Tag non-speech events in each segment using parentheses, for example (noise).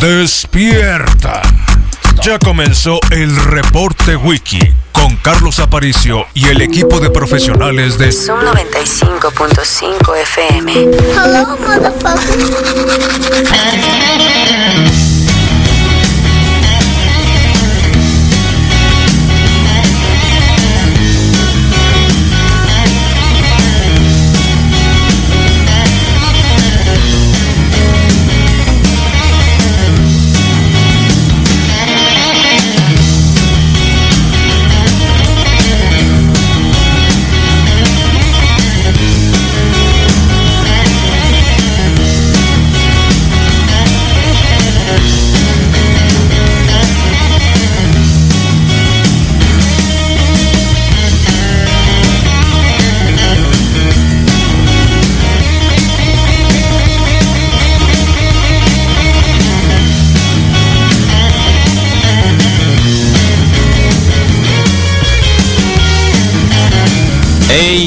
Despierta. Ya comenzó el reporte wiki con Carlos Aparicio y el equipo de profesionales de Zoom 95.5 FM. Hello, motherfucker.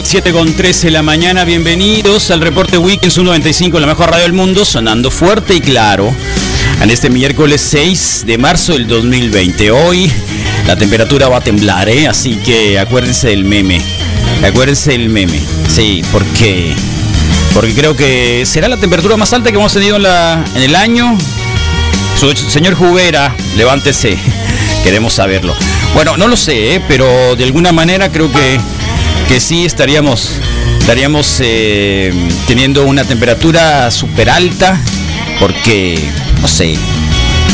7 con 13 de la mañana, bienvenidos al reporte Weekends 195, la mejor radio del mundo, sonando fuerte y claro. En este miércoles 6 de marzo del 2020. Hoy la temperatura va a temblar, ¿eh? Así que acuérdense del meme. Acuérdense del meme. Sí, porque porque creo que será la temperatura más alta que hemos tenido en, la, en el año. Su- señor Jubera, levántese. (laughs) Queremos saberlo. Bueno, no lo sé, ¿eh? pero de alguna manera creo que, que sí estaríamos, estaríamos eh, teniendo una temperatura súper alta. Porque, no sé,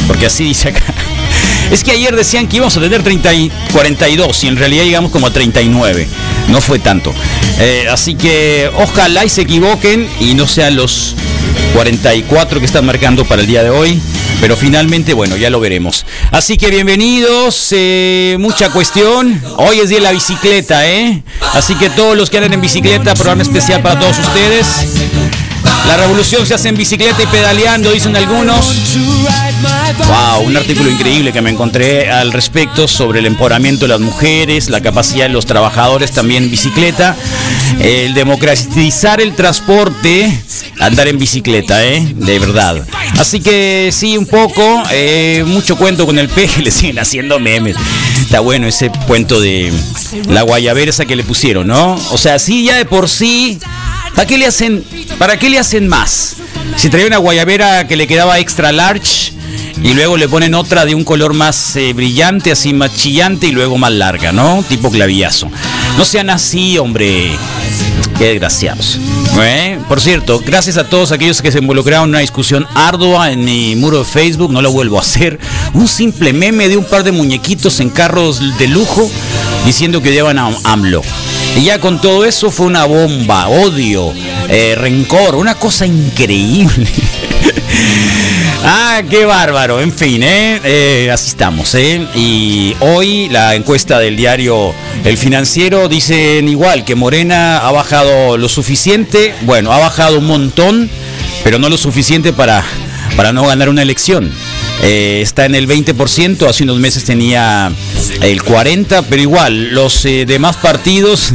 porque así dice acá. (laughs) Es que ayer decían que íbamos a tener 30 y 42 y en realidad llegamos como a 39. No fue tanto. Eh, así que ojalá y se equivoquen y no sean los 44 que están marcando para el día de hoy. Pero finalmente, bueno, ya lo veremos. Así que bienvenidos, eh, mucha cuestión. Hoy es día de la bicicleta, ¿eh? Así que todos los que andan en bicicleta, programa especial para todos ustedes. La revolución se hace en bicicleta y pedaleando, dicen algunos. Wow, un artículo increíble que me encontré al respecto sobre el empoderamiento de las mujeres, la capacidad de los trabajadores también en bicicleta, el democratizar el transporte, andar en bicicleta, ¿eh? De verdad. Así que sí, un poco, eh, mucho cuento con el peje, (laughs) le siguen haciendo memes. Está bueno ese cuento de la guayabera esa que le pusieron, ¿no? O sea, sí, ya de por sí, ¿para qué le hacen, para qué le hacen más? Si traía una guayabera que le quedaba extra large y luego le ponen otra de un color más eh, brillante, así más chillante y luego más larga, ¿no? Tipo clavillazo. No sean así, hombre. Qué desgraciados. ¿Eh? Por cierto, gracias a todos aquellos que se involucraron en una discusión ardua en mi muro de Facebook, no lo vuelvo a hacer. Un simple meme de un par de muñequitos en carros de lujo diciendo que llevan a AMLO. Y ya con todo eso fue una bomba, odio, eh, rencor, una cosa increíble. (laughs) ah, qué bárbaro, en fin, ¿eh? Eh, así estamos, ¿eh? Y hoy la encuesta del diario El Financiero dicen igual que Morena ha bajado lo suficiente, bueno, ha bajado un montón, pero no lo suficiente para, para no ganar una elección. Eh, está en el 20%, hace unos meses tenía el 40%, pero igual, los demás partidos,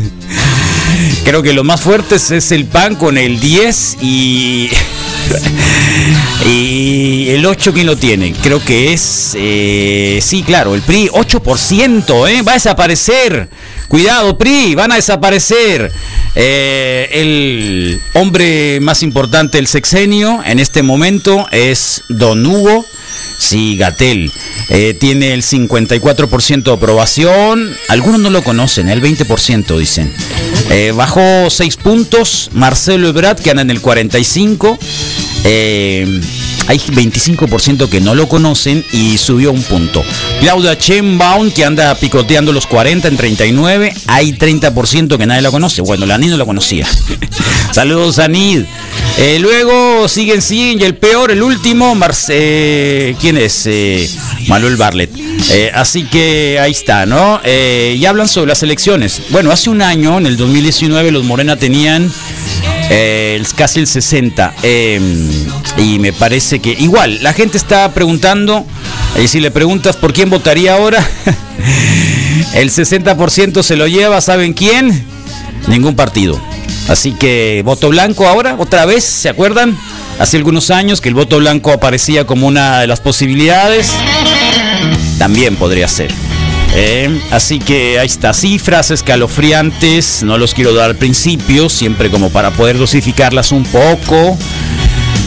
(laughs) creo que lo más fuertes es el PAN con el 10 y... (laughs) Y el 8, ¿quién lo tiene? Creo que es, eh, sí, claro, el PRI, 8%, ¿eh? Va a desaparecer. Cuidado, PRI, van a desaparecer. Eh, el hombre más importante del sexenio en este momento es Don Hugo. Sí, Gatel. Eh, tiene el 54% de aprobación. Algunos no lo conocen, el 20% dicen. Bajó 6 puntos. Marcelo Ebrard, que anda en el 45%. Eh, hay 25% que no lo conocen y subió un punto. Claudia Sheinbaum, que anda picoteando los 40 en 39. Hay 30% que nadie la conoce. Bueno, la Anid no la conocía. (laughs) Saludos, Anid. Eh, luego siguen, siguen. Y el peor, el último, Marce eh, ¿quién es? Eh, Manuel Barlet. Eh, así que ahí está, ¿no? Y hablan sobre las elecciones. Bueno, hace un año, en el 2019, los Morena tenían eh, casi el 60. eh, y me parece que igual, la gente está preguntando, y si le preguntas por quién votaría ahora, (laughs) el 60% se lo lleva, ¿saben quién? Ningún partido. Así que voto blanco ahora, otra vez, ¿se acuerdan? hace algunos años que el voto blanco aparecía como una de las posibilidades. También podría ser. ¿Eh? así que ahí está, cifras escalofriantes, no los quiero dar al principio, siempre como para poder dosificarlas un poco.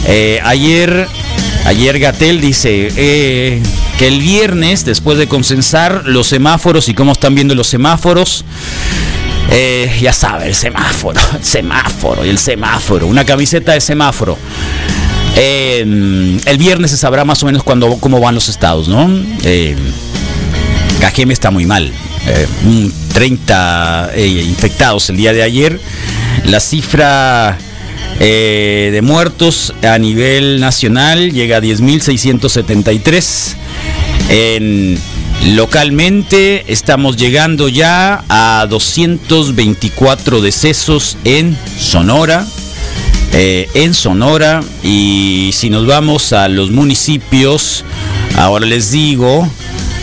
Eh, ayer, ayer Gatel dice eh, que el viernes, después de consensar los semáforos y cómo están viendo los semáforos, ya sabe, el semáforo, (laughs) el semáforo y el semáforo, una camiseta de semáforo. el viernes se sabrá más o menos cuando, cómo van los estados, ¿no? Cajeme está muy mal. 30 eh, eh, infectados el día de ayer. La cifra eh, de muertos a nivel nacional llega a 10.673. En, localmente estamos llegando ya a 224 decesos en Sonora. en Sonora y si nos vamos a los municipios, ahora les digo,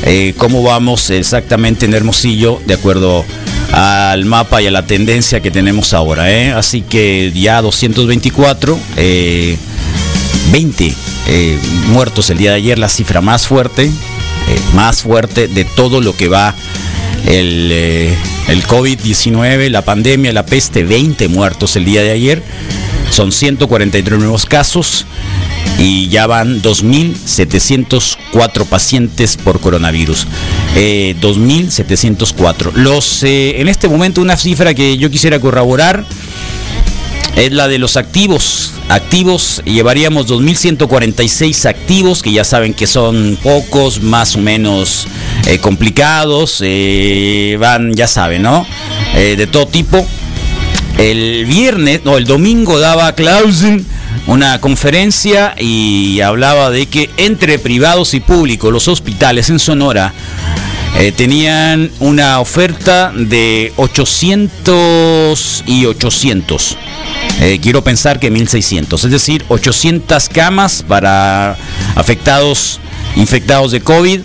eh, cómo vamos exactamente en Hermosillo de acuerdo al mapa y a la tendencia que tenemos ahora. ¿eh? Así que ya 224, 20 eh, muertos el día de ayer, la cifra más fuerte, más fuerte de todo lo que va el, el COVID-19, la pandemia, la peste, 20 muertos el día de ayer. Son 143 nuevos casos y ya van 2.704 pacientes por coronavirus. 2.704. Eh, los, eh, en este momento una cifra que yo quisiera corroborar es la de los activos. Activos, llevaríamos 2.146 activos, que ya saben que son pocos, más o menos eh, complicados, van, ya saben, ¿no? de todo tipo. El viernes, no, el domingo daba Clausen una conferencia y hablaba de que entre privados y públicos los hospitales en Sonora eh, tenían una oferta de 800 y 800. Eh, quiero pensar que 1600, es decir, 800 camas para afectados, infectados de COVID.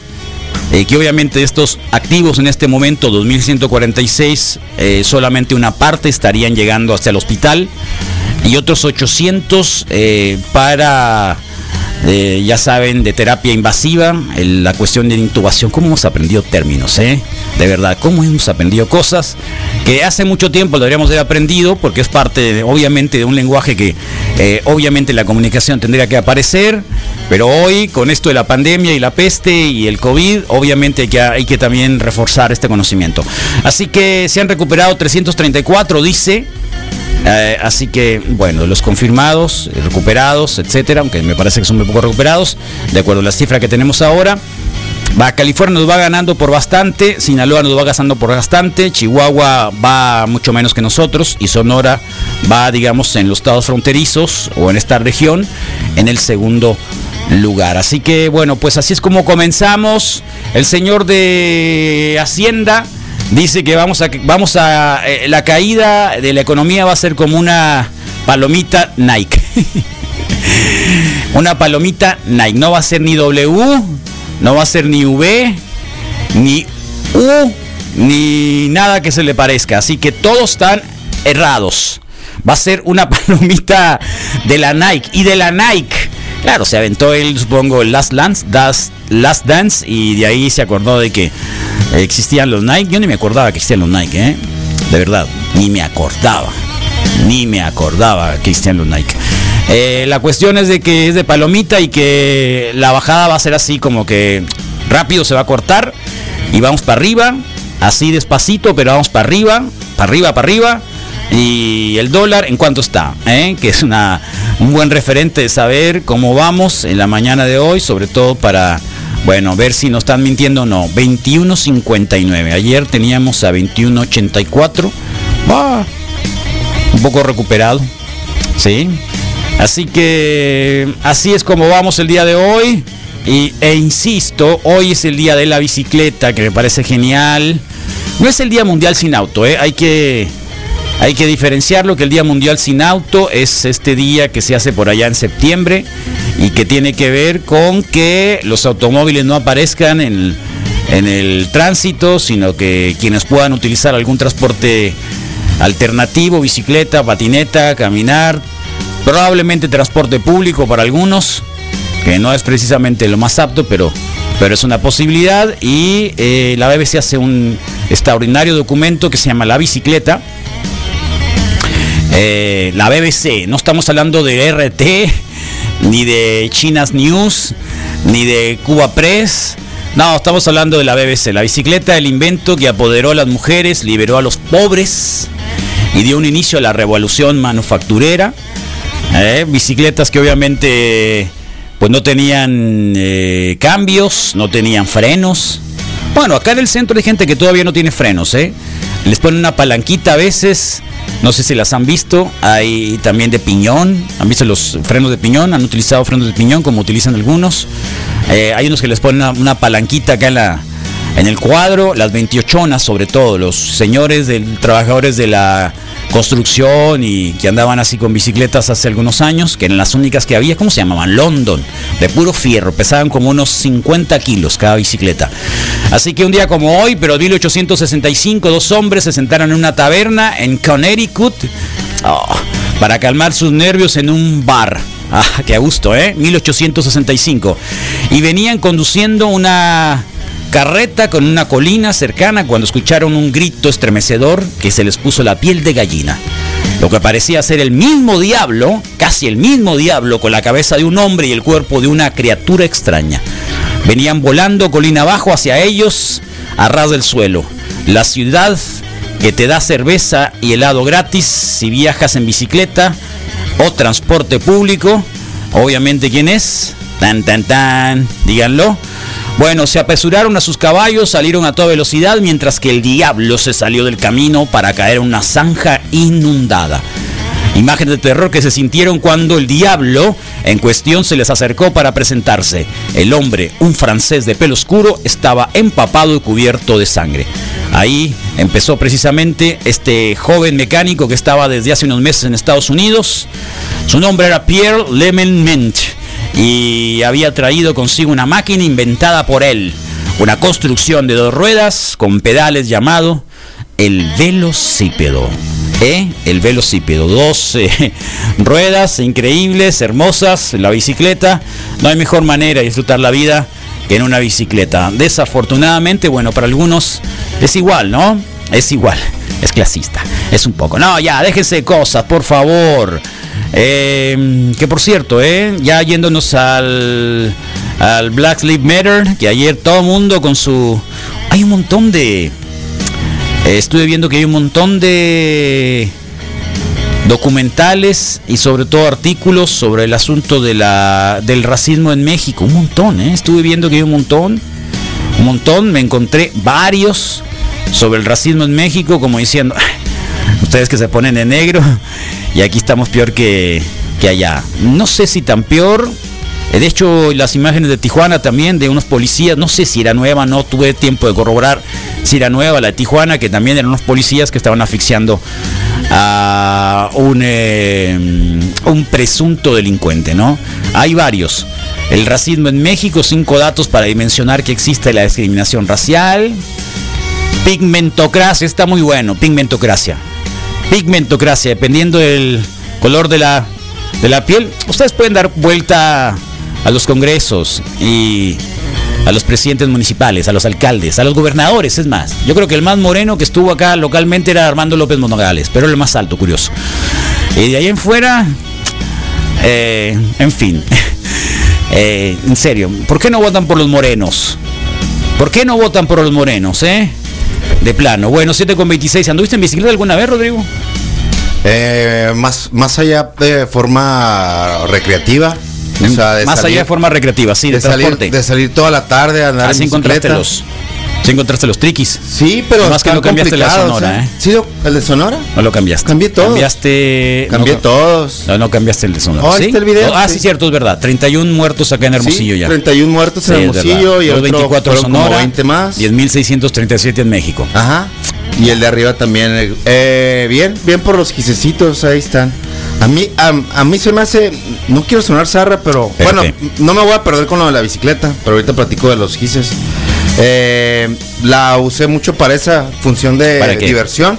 Eh, que obviamente estos activos en este momento, 2146, solamente una parte estarían llegando hasta el hospital y otros 800 eh, para, eh, ya saben, de terapia invasiva, la cuestión de intubación. ¿Cómo hemos aprendido términos, eh? De verdad, ¿cómo hemos aprendido cosas que hace mucho tiempo deberíamos haber aprendido porque es parte, obviamente, de un lenguaje que eh, obviamente la comunicación tendría que aparecer, pero hoy con esto de la pandemia y la peste y el COVID, obviamente que, hay que también reforzar este conocimiento. Así que se han recuperado 334, dice, eh, así que, bueno, los confirmados, eh, recuperados, etcétera, aunque me parece que son muy poco recuperados, de acuerdo a la cifra que tenemos ahora. Va, California nos va ganando por bastante, Sinaloa nos va ganando por bastante, Chihuahua va mucho menos que nosotros y Sonora va, digamos, en los estados fronterizos o en esta región en el segundo lugar. Así que bueno, pues así es como comenzamos. El señor de Hacienda Dice que vamos a, vamos a, eh, la caída de la economía va a ser como una palomita Nike. (laughs) una palomita Nike. No va a ser ni W, no va a ser ni V, ni U, ni nada que se le parezca. Así que todos están errados. Va a ser una (laughs) palomita de la Nike. Y de la Nike. Claro, se aventó él, supongo, el Last Dance, Last Dance, y de ahí se acordó de que existían los Nike. Yo ni me acordaba que existían los Nike, ¿eh? De verdad, ni me acordaba. Ni me acordaba que existían los Nike. Eh, la cuestión es de que es de palomita y que la bajada va a ser así como que rápido se va a cortar y vamos para arriba, así despacito, pero vamos para arriba, para arriba, para arriba. Y el dólar, ¿en cuánto está? ¿Eh? Que es una, un buen referente de saber cómo vamos en la mañana de hoy, sobre todo para bueno, ver si nos están mintiendo o no. 21.59. Ayer teníamos a 21.84. un poco recuperado. ¿Sí? Así que así es como vamos el día de hoy. Y, e insisto, hoy es el día de la bicicleta, que me parece genial. No es el Día Mundial sin auto, ¿eh? hay que hay que diferenciarlo que el Día Mundial sin Auto es este día que se hace por allá en septiembre y que tiene que ver con que los automóviles no aparezcan en, el tránsito, sino que quienes puedan utilizar algún transporte alternativo, bicicleta, patineta, caminar, Probablemente transporte público para algunos, que no es precisamente lo más apto, pero, pero es una posibilidad. Y eh, la BBC hace un extraordinario documento que se llama La Bicicleta. Eh, la BBC, no estamos hablando de RT, ni de Chinas News, ni de Cuba Press. No, estamos hablando de la BBC, la bicicleta, el invento que apoderó a las mujeres, liberó a los pobres y dio un inicio a la revolución manufacturera. Eh, bicicletas que obviamente pues no tenían eh, cambios, no tenían frenos. Bueno, acá en el centro hay gente que todavía no tiene frenos, ¿eh? Les ponen una palanquita a veces, no sé si las han visto, hay también de piñón, han visto los frenos de piñón, han utilizado frenos de piñón como utilizan algunos. Eh, hay unos que les ponen una, una palanquita acá en la, en el cuadro, las 28 sobre todo, los señores del, trabajadores de la construcción y que andaban así con bicicletas hace algunos años, que eran las únicas que había, ¿cómo se llamaban? London, de puro fierro, pesaban como unos 50 kilos cada bicicleta. Así que un día como hoy, pero 1865, dos hombres se sentaron en una taberna en Connecticut oh, para calmar sus nervios en un bar. Ah, qué a gusto, ¿eh? 1865. Y venían conduciendo una carreta con una colina cercana cuando escucharon un grito estremecedor que se les puso la piel de gallina. Lo que parecía ser el mismo diablo, casi el mismo diablo, con la cabeza de un hombre y el cuerpo de una criatura extraña. Venían volando colina abajo hacia ellos, a ras del suelo. La ciudad que te da cerveza y helado gratis si viajas en bicicleta o transporte público. Obviamente, ¿quién es? Tan, tan, tan. Díganlo. Bueno, se apresuraron a sus caballos, salieron a toda velocidad, mientras que el diablo se salió del camino para caer en una zanja inundada. Imagen de terror que se sintieron cuando el diablo en cuestión se les acercó para presentarse. El hombre, un francés de pelo oscuro, estaba empapado y cubierto de sangre. Ahí empezó precisamente este joven mecánico que estaba desde hace unos meses en Estados Unidos. Su nombre era Pierre Lement y había traído consigo una máquina inventada por él, una construcción de dos ruedas con pedales llamado el velocípedo. ¿Eh? El velocípedo. Dos eh, (laughs) ruedas increíbles, hermosas, la bicicleta. No hay mejor manera de disfrutar la vida que en una bicicleta. Desafortunadamente, bueno, para algunos es igual, ¿no? Es igual. Es clasista. Es un poco. No, ya, déjense cosas, por favor. Eh, que por cierto, eh, ya yéndonos al, al Black Lives Matter, que ayer todo el mundo con su... Hay un montón de... eh, estuve viendo que hay un montón de documentales y sobre todo artículos sobre el asunto de la, del racismo en México. Un montón, ¿eh? Estuve viendo que hay un montón. Un montón. Me encontré varios sobre el racismo en México, como diciendo, ustedes que se ponen de negro y aquí estamos peor que, que allá. No sé si tan peor. Eh, De hecho, las imágenes de Tijuana también, de unos policías, no sé si era nueva, no tuve tiempo de corroborar si era nueva la de Tijuana, que también eran unos policías que estaban asfixiando a un, eh, un presunto delincuente, ¿no? Hay varios. El racismo en México, cinco datos para dimensionar que existe la discriminación racial. Pigmentocracia, está muy bueno, pigmentocracia. Pigmentocracia, dependiendo del color de la, de la piel. Ustedes pueden dar vuelta a los congresos y a los presidentes municipales, a los alcaldes, a los gobernadores, es más. Yo creo que el más moreno que estuvo acá localmente era Armando López Monogales, pero el más alto, curioso. Y de ahí en fuera, eh, en fin, (laughs) Eh, en serio, ¿por qué no votan por los morenos? ¿Por qué no votan por los morenos, eh? De plano. Bueno, 7 con 26. ¿Anduviste en bicicleta alguna vez, Rodrigo? Eh, más, más allá de forma recreativa. O sea, de Más salir- allá de forma recreativa, sí, de, de salir, de salir toda la tarde a andar Así en encontraste bicicleta. Sí encontraste los triquis. Sí, pero Nomás que no cambiaste la Sonora, ¿eh? Sí, el de Sonora. No lo cambiaste. Cambié todos. Cambiaste. Cambié no, todos. No, no cambiaste el de Sonora. Oh, ¿sí? está el video, Ah, sí, sí. cierto, es verdad. 31 muertos acá en Hermosillo Sí, ya. 31 muertos en Hermosillo y otro 24 fueron como Sonora, 20 más. 10.637 en México. Ajá. Y el de arriba también. eh, eh, bien, bien por los quisecitos, ahí están. A mí, a, a mí se me hace, no quiero sonar zarra, pero ¿Pero bueno, no me voy a perder con lo de la bicicleta, pero ahorita platico de los gises. Eh, la usé mucho para esa función de diversión.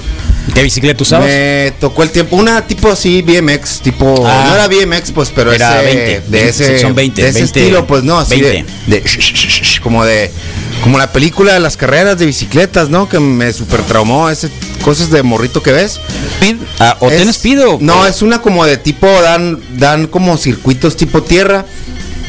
¿Qué bicicleta usabas? Me tocó el tiempo, una tipo así BMX, tipo Ah. no era BMX pues, pero Era ese, 20, de ese son 20, de ese 20, estilo pues no, así 20. de, como de como la película de las carreras de bicicletas, ¿no? Que me super traumó ese cosas de morrito que ves. Ah, ¿O Es- tenés Speed o- No, es una como de tipo dan dan como circuitos tipo tierra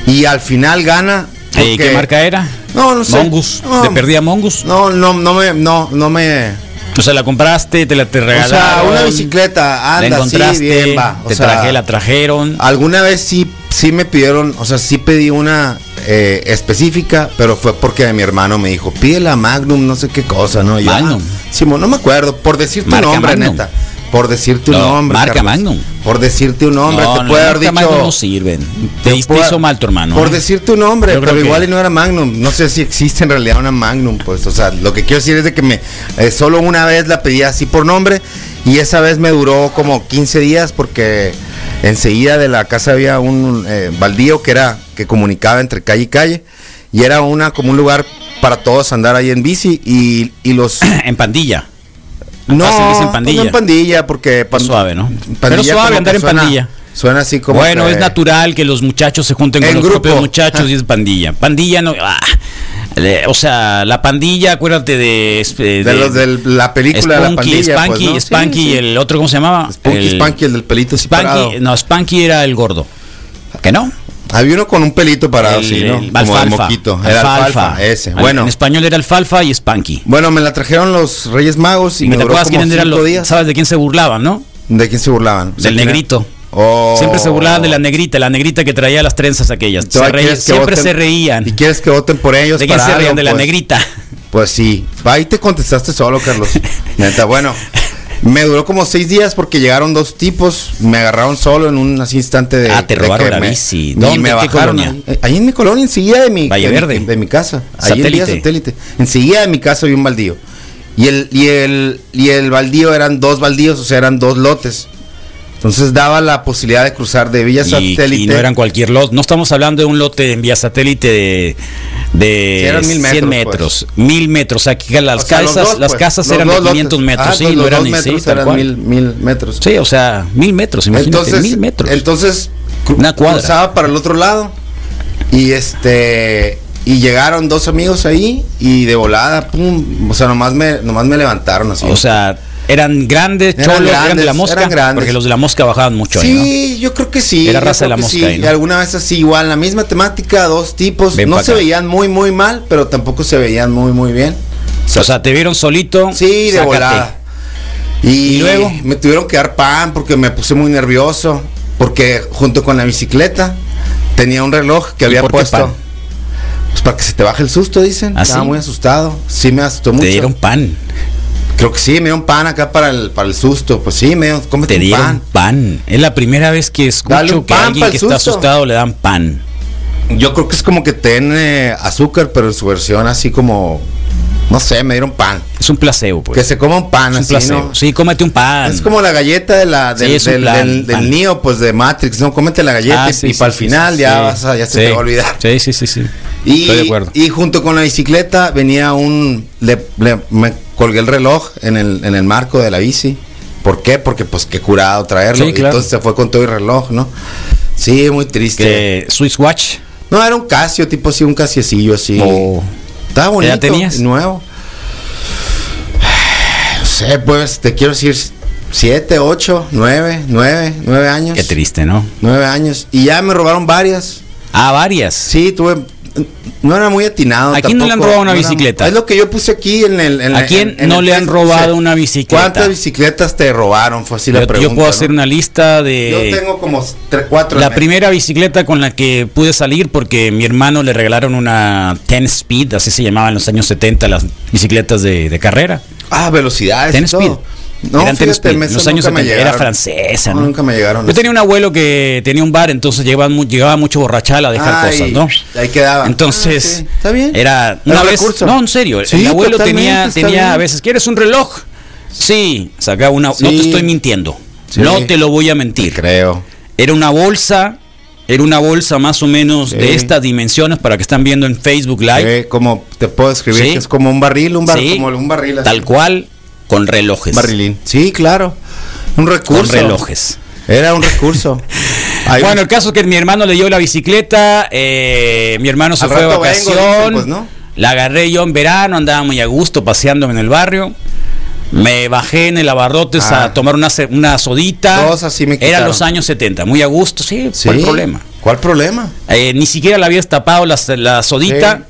y al final gana ¿Y qué marca era? No, no sé. Mongus. No. ¿Te perdía Mongus? No, no, no me, no, no me. O sea, la compraste, te la te O regalaron. sea, una bicicleta, La anda, sí, encontraste, bien, va. O te sea, traje, la trajeron. Alguna vez sí, sí me pidieron, o sea, sí pedí una eh, específica, pero fue porque mi hermano me dijo, pide la Magnum, no sé qué cosa, ¿no? Y yo, Magnum. ah, Simón, no me acuerdo, por decirte Marca nombre, Magnum. neta. Por decirte un No, nombre. marca Carlos. Magnum. Por decirte un nombre, no, te no, puede haber dicho. Magnum no sirven. Te, te puede- hizo mal tu hermano. Por ¿eh? decirte un nombre, pero que- igual y no era Magnum. No sé si existe en realidad una Magnum, pues. O sea, lo que quiero decir es de que me eh, solo una vez la pedí así por nombre y esa vez me duró como 15 días porque enseguida de la casa había un eh, baldío que era que comunicaba entre calle y calle y era una como un lugar para todos andar ahí en bici y, y los (clears throat) en pandilla. No, Acá se dice en pues pandilla. no en pandilla porque pan- suave, ¿no? pandilla Pero suave andar en suena- pandilla. Suena así como bueno, que- es natural que los muchachos se junten con En los grupo. propios muchachos y es pandilla. Pandilla no. ah, le- o sea, la pandilla, acuérdate de. de, de los de la película de la Spunky, pandilla pues, Spanky, ¿no? Sí, Spanky sí. y el otro, ¿cómo se llamaba? Spunky, El- Spanky, el del pelito. Spanky, no, Spanky era el gordo. ¿Que no? Había uno con un pelito parado, el, sí, ¿no? el Como alfalfa. moquito. Era alfalfa, ese. Al- Bueno, En español era alfalfa y Spanky. bueno, me la trajeron los Reyes Magos y, Y me te duró como cinco los. días. ¿Sabes de quién se burlaban, no? ¿De quién se burlaban? Del negrito. Oh. Siempre se burlaban de la negrita, la negrita que traía las trenzas aquellas. Se ay, reí- ¿quieres que siempre voten? se reían. ¿Y quieres que voten por ellos? ¿De quién se reían? algo? De la Pues- negrita. Pues sí. Ahí te contestaste solo, Carlos. (laughs) Neta, bueno. Me duró como seis días porque llegaron dos tipos, me agarraron solo en un así instante de. Ah, te de robaron que la me- bici. y ¿Dónde? me ¿Qué bajaron colonia? ahí, ahí en mi colonia, enseguida de mi, Valle de mi- Verde. de mi casa. Ahí en Vía Satélite. satélite. Enseguida de mi casa había un baldío. Y el, y el, y el baldío eran dos baldíos, o sea, eran dos lotes. Entonces daba la posibilidad de cruzar de Y, Satélite. y no eran cualquier lote. No estamos hablando de un lote en vía satélite de, de Sí, mil 100 metros, metros. Mil metros. O sea, que las O sea, casas, dos, las pues, casas eran dos de lotes. 500 metros. Ah, sí, pues no eran metros sí, eran cual. mil, mil metros. Sí, o sea, mil metros, imagínate, entonces, mil metros. Entonces, Una cuadra. cruzaba para el otro lado y este y llegaron dos amigos ahí y de volada, pum, o sea, nomás me nomás me levantaron así. o sea, eran grandes, Eran cholos, eran de grandes, la mosca. eran grandes. Porque los de la mosca bajaban mucho ahí, ¿no? Sí, yo creo que sí. Era raza de la mosca sí. ahí, ¿no? Y alguna vez así igual, la misma temática, dos tipos, Ven no se acá. veían muy muy mal, pero tampoco se veían muy muy bien. O sea, te vieron solito. Sí, de sácate. volada. Y, ¿Y luego? me tuvieron que dar pan porque me puse muy nervioso. Porque junto con la bicicleta tenía un reloj que ¿Y había puesto. pan? Pues para que se te baje el susto, dicen. ¿Ah, Estaba sí? muy asustado. Sí, me asustó mucho. Te dieron pan. Creo que sí, me dieron pan acá para el, para el susto. Pues sí, me dieron, cómete Te un dieron pan. pan. Es la primera vez que escucho un que alguien que está asustado le dan pan. Yo creo que es como que tiene azúcar, pero en su versión así como. No sé, me dieron pan. Es un placebo, pues. que se coma un pan es un así, placebo. ¿no? Sí, cómete un pan. Es como la galleta de la, Sí, del, un. Neo, pues de Matrix, ¿no? Cómete la galleta Ah, y, sí, y sí, para el sí, final sí, ya, sí. vas a- ya se Sí. te va a olvidar. Sí, sí, sí, sí. Y, Estoy de acuerdo. y junto con la bicicleta venía un... Le, le- me colgué el reloj en el, en el marco de la bici. ¿Por qué? Porque pues qué curado traerlo. Sí, Y claro. entonces se fue con todo el reloj, ¿no? Sí, muy triste. Swiss Watch. No, era un Casio, tipo así, un Casiecillo así. O- Estaba bonito. ¿Ya tenías? Nuevo. (sighs) No sé, pues, te quiero decir, siete, ocho, nueve, nueve, nueve años. Qué triste, ¿no? Nueve años. Y ya me robaron varias. Ah, varias. Sí, tuve. No era muy atinado. ¿A quién no le han tampoco, robado una bicicleta? es lo que yo puse aquí en el. en ¿A quién en- en no le han robado puse, una bicicleta? ¿Cuántas bicicletas te robaron? Fue así Yo, la yo pregunta. puedo ¿no? hacer una lista de... Yo tengo como tres, cuatro. La primera bicicleta con la que pude salir porque mi hermano le regalaron una 10 Speed, así se llamaban en los años 70 las bicicletas de, de carrera. Ah, velocidades. 10 y todo. No, Eran 10 fíjate, los años nunca me 70. Era llegaron. francesa, No, nunca me llegaron. Yo tenía un abuelo que tenía un bar, entonces llevaba, mu- llevaba mucho borrachala a dejar Ay, cosas, ¿no? ahí quedaba. Entonces, Ah, sí, está bien. era Era una vez, recurso. no, en serio, Sí, el abuelo tenía, tenía a veces, ¿quieres un reloj? Sí, sacaba una, no te Sí. estoy mintiendo, Sí. no te lo voy a Te mentir. creo. Era una bolsa, era una bolsa más o menos Sí. de estas dimensiones para que están viendo en Facebook Live. Como te puedo escribir Sí. que es como un barril, un bar, Sí, como un barril. así. Tal cual. Con relojes. Barrilín. Sí, claro. Un recurso. Con relojes. Era un recurso. (laughs) Bueno, el caso es que mi hermano le dio la bicicleta, eh, mi hermano se Al fue de vengo, vacación, pues, ¿no? la agarré yo en verano, andaba muy a gusto paseándome en el barrio, me bajé en el abarrotes Ah. a tomar una, una sodita, Dos así me eran los años 70, muy a gusto, sí, Sí. ¿cuál problema? ¿Cuál problema? Eh, ni siquiera la habías tapado la, la sodita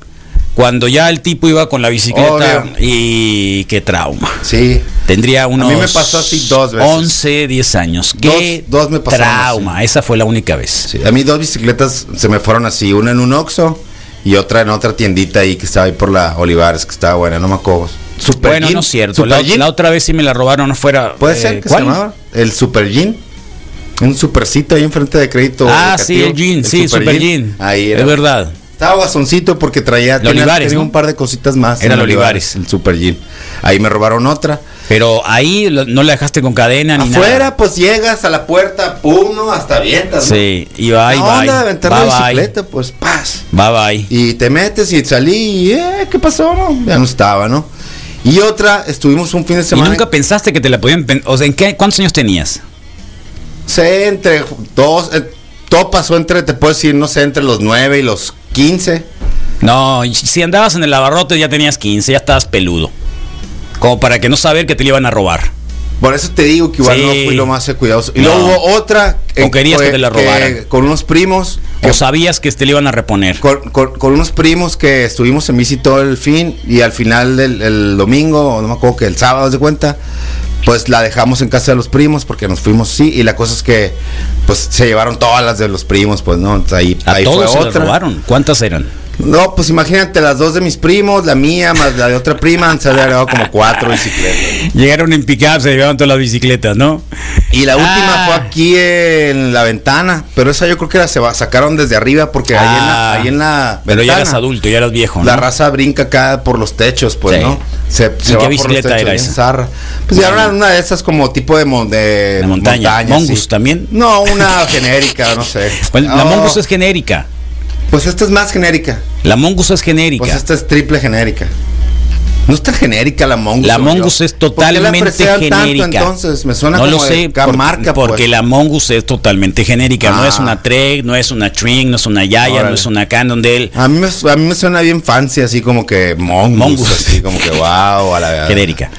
cuando ya el tipo iba con la bicicleta Obvio. y qué trauma. Sí. Tendría unos mí me pasó así dos veces. 11, 10 años. Qué Dos- dos me pasaron trauma, esa fue la única vez. Sí, a mí dos bicicletas se me fueron así, una en un Oxxo y otra en otra tiendita ahí que estaba ahí por la Olivares, que estaba buena, no me acuerdo. Super bueno, Jean, no es cierto. La, la otra vez sí me la robaron afuera. puede eh, ser que ¿cuál? se llamaba el Super Jean. Un supercito ahí enfrente de crédito. Ah, sí, el jean, sí, Super Jean. Ahí era. Es verdad. Estaba guasoncito porque traía Olivares, tenía ¿no? un par de cositas más. Era en la Olivares. El Super Jean. Ahí me robaron otra. Pero ahí lo- no la dejaste con cadena ni Afuera, nada. pues llegas a la puerta, pum, no, hasta vientas. Sí, y bye, La bye. onda de aventar la bye. bicicleta, pues paz. Bye, bye. Y te metes y salí y, eh, ¿qué pasó? No, ya no estaba, ¿no? Y otra, estuvimos un fin de ¿Y semana. nunca pensaste que te la podían... O sea, ¿en qué, ¿cuántos años tenías? sé, entre dos, eh, todo pasó entre, te puedo decir, no sé, entre los 9 y los 15. No, si andabas en el abarrote ya tenías 15, ya estabas peludo. Como para que no saber que te le iban a robar. Por eso te digo que igual Sí. no fui lo más cuidadoso. Y No. luego hubo otra. O querías que te la robaran. con unos primos. que- O sabías que te le iban a reponer. con, con- con unos primos que estuvimos en bici todo el fin y al final del el domingo, o no me acuerdo que el sábado, de cuenta, pues la dejamos en casa de los primos porque nos fuimos sí y la cosa es que pues se llevaron todas las de los primos, pues no, Entonces, ahí, A ahí todos se fue las otra. robaron. ¿Cuántas eran? No, pues imagínate las dos de mis primos, la mía más la de otra prima, se había llevado como cuatro bicicletas. Llegaron en pick-up, se llevaron todas las bicicletas, ¿no? Y la última Ah. fue aquí en la ventana, pero esa yo creo que la se va- sacaron desde arriba porque ahí en Ah. la, ahí en la Pero ya eras adulto, ya eras viejo, ¿no? La raza brinca acá por los techos, pues, Sí. ¿no? Se, se qué va por los bicicleta techos, era esa? zarra. Pues ya era una de esas como tipo de, mon- de, De montaña. ¿Mongus también? No, una genérica, no sé. La Oh, Mongoose es genérica. Pues esta es más genérica. La Mongoose es genérica. Pues esta es triple genérica. No es tan genérica la Mongus. la. Mongoose es ¿Por qué la totalmente tanto, genérica. entonces me suena no como lo sé por- marca, porque pues. la Mongoose es totalmente genérica. No Ah. es una Trek, no es una Tring, no es una Yaya, no es una Cannondale. A mí, me, a mí me suena bien fancy, así como que Mongus, Mongus. así como que wow, a la Genérica.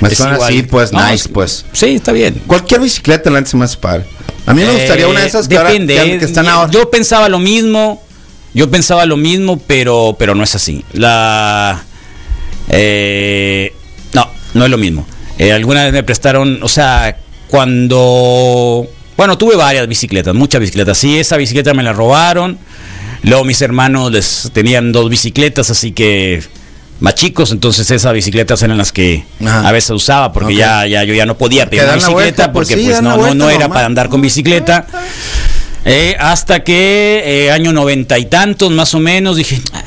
Me Es suena igual. así, pues, No, nice, es- pues. Sí, está bien. Cualquier bicicleta la neta se me hace padre. A mí me gustaría Eh, una de esas que, ahora- depende. que, que están ahora. yo pensaba lo mismo. Yo pensaba lo mismo, pero, pero no es así. La. eh, no, no es lo mismo. Eh, alguna vez me prestaron, o sea, cuando. Bueno, tuve varias bicicletas, muchas bicicletas. Sí, esa bicicleta me la robaron. Luego mis hermanos les tenían dos bicicletas, así que más chicos, entonces esas bicicletas eran las que Ajá. a veces usaba, porque ya, ya yo ya no podía pedir una bicicleta, vuelta, pues porque sí, pues no, no, no era para andar con bicicleta. Eh, hasta que eh, año noventa y tantos más o menos dije, "Ah,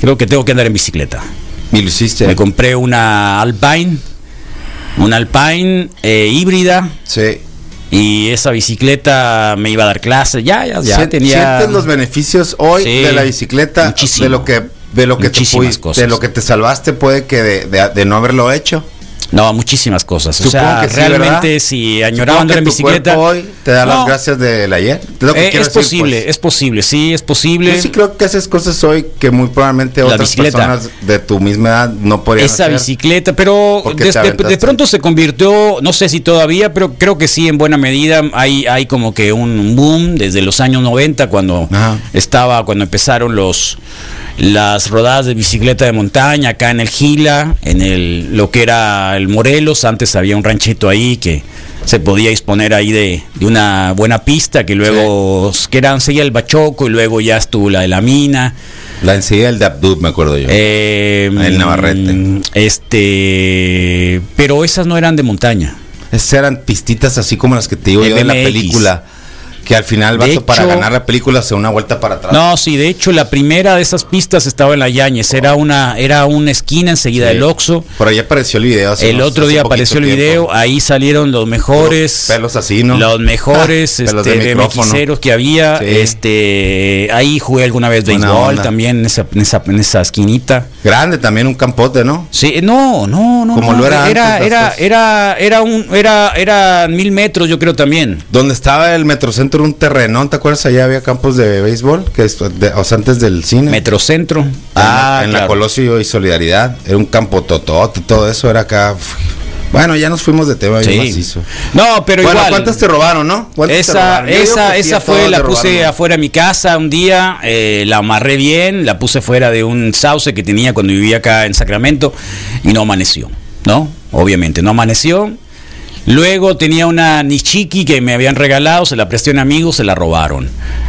creo que tengo que andar en bicicleta. Y lo hiciste. Me compré una Alpine, una Alpine eh, híbrida Sí. y esa bicicleta me iba a dar clases. Ya, ya, ya Sien- tenía. ¿Sientes los beneficios hoy Sí, de la bicicleta? muchísimo. De lo que de lo que te cosas. de lo que te salvaste puede que de, de- de no haberlo hecho. No, muchísimas cosas. O sea, que sí, realmente ¿verdad? si añoraba andar en bicicleta. hoy te da No, las gracias del ayer. Es, lo que eh, quiero es decir, posible, pues. es posible, sí, es posible. Yo sí creo que haces cosas hoy que muy probablemente otras bicicleta. personas de tu misma edad no podrían esa hacer. bicicleta, pero de, pronto se convirtió, no sé si todavía, pero creo que sí, en buena medida. Hay, hay como que un boom desde los años 90, cuando Ajá. estaba, cuando empezaron los las rodadas de bicicleta de montaña acá en el Gila, en el lo que era el Morelos, antes había un ranchito ahí que se podía disponer ahí de, de una buena pista que luego que eran seguía el Bachoco y luego ya estuvo la de la mina. La enseguida el de Abdub, me acuerdo yo. Eh, El Navarrete. Este, pero esas no eran de montaña. Esas eran pistitas así como las que te digo yo de la película. Que al final, De vato, para hecho- ganar la película se da una vuelta para atrás. No, sí, de hecho la primera de esas pistas estaba en la Yañez, era una era una esquina enseguida Sí. del Oxxo. Por ahí apareció el video. hace El unos- otro día apareció el tiempo. video, ahí salieron los mejores Pelos así, ¿no? Los (laughs) mejores Pelos este, de que había, Sí. este ahí jugué alguna vez béisbol también en esa, en esa en esa esquinita. Grande también, un campote, ¿no? Sí, no, no, no. Como no, lo era era, antes, era, era, era un, era, era mil metros, yo creo también. Donde estaba el Metrocentro, un terrenón, ¿te acuerdas? Allá había campos de béisbol, que es de- o sea, antes del cine. Metrocentro. En Ah, la, en la. Colosio y Solidaridad. Era un campo totote, todo eso era acá. Bueno, ya nos fuimos de tema Sí. No, pero bueno, igual. ¿cuántas te robaron, no? ¿Cuántas te Esa, robaron? Esa, esa fue, la puse robaron. afuera de mi casa un día, eh, la amarré bien, la puse fuera de un sauce que tenía cuando vivía acá en Sacramento y no amaneció, ¿no? Obviamente, no amaneció. Luego tenía una Nichiki que me habían regalado, se la presté a un amigo, se la robaron.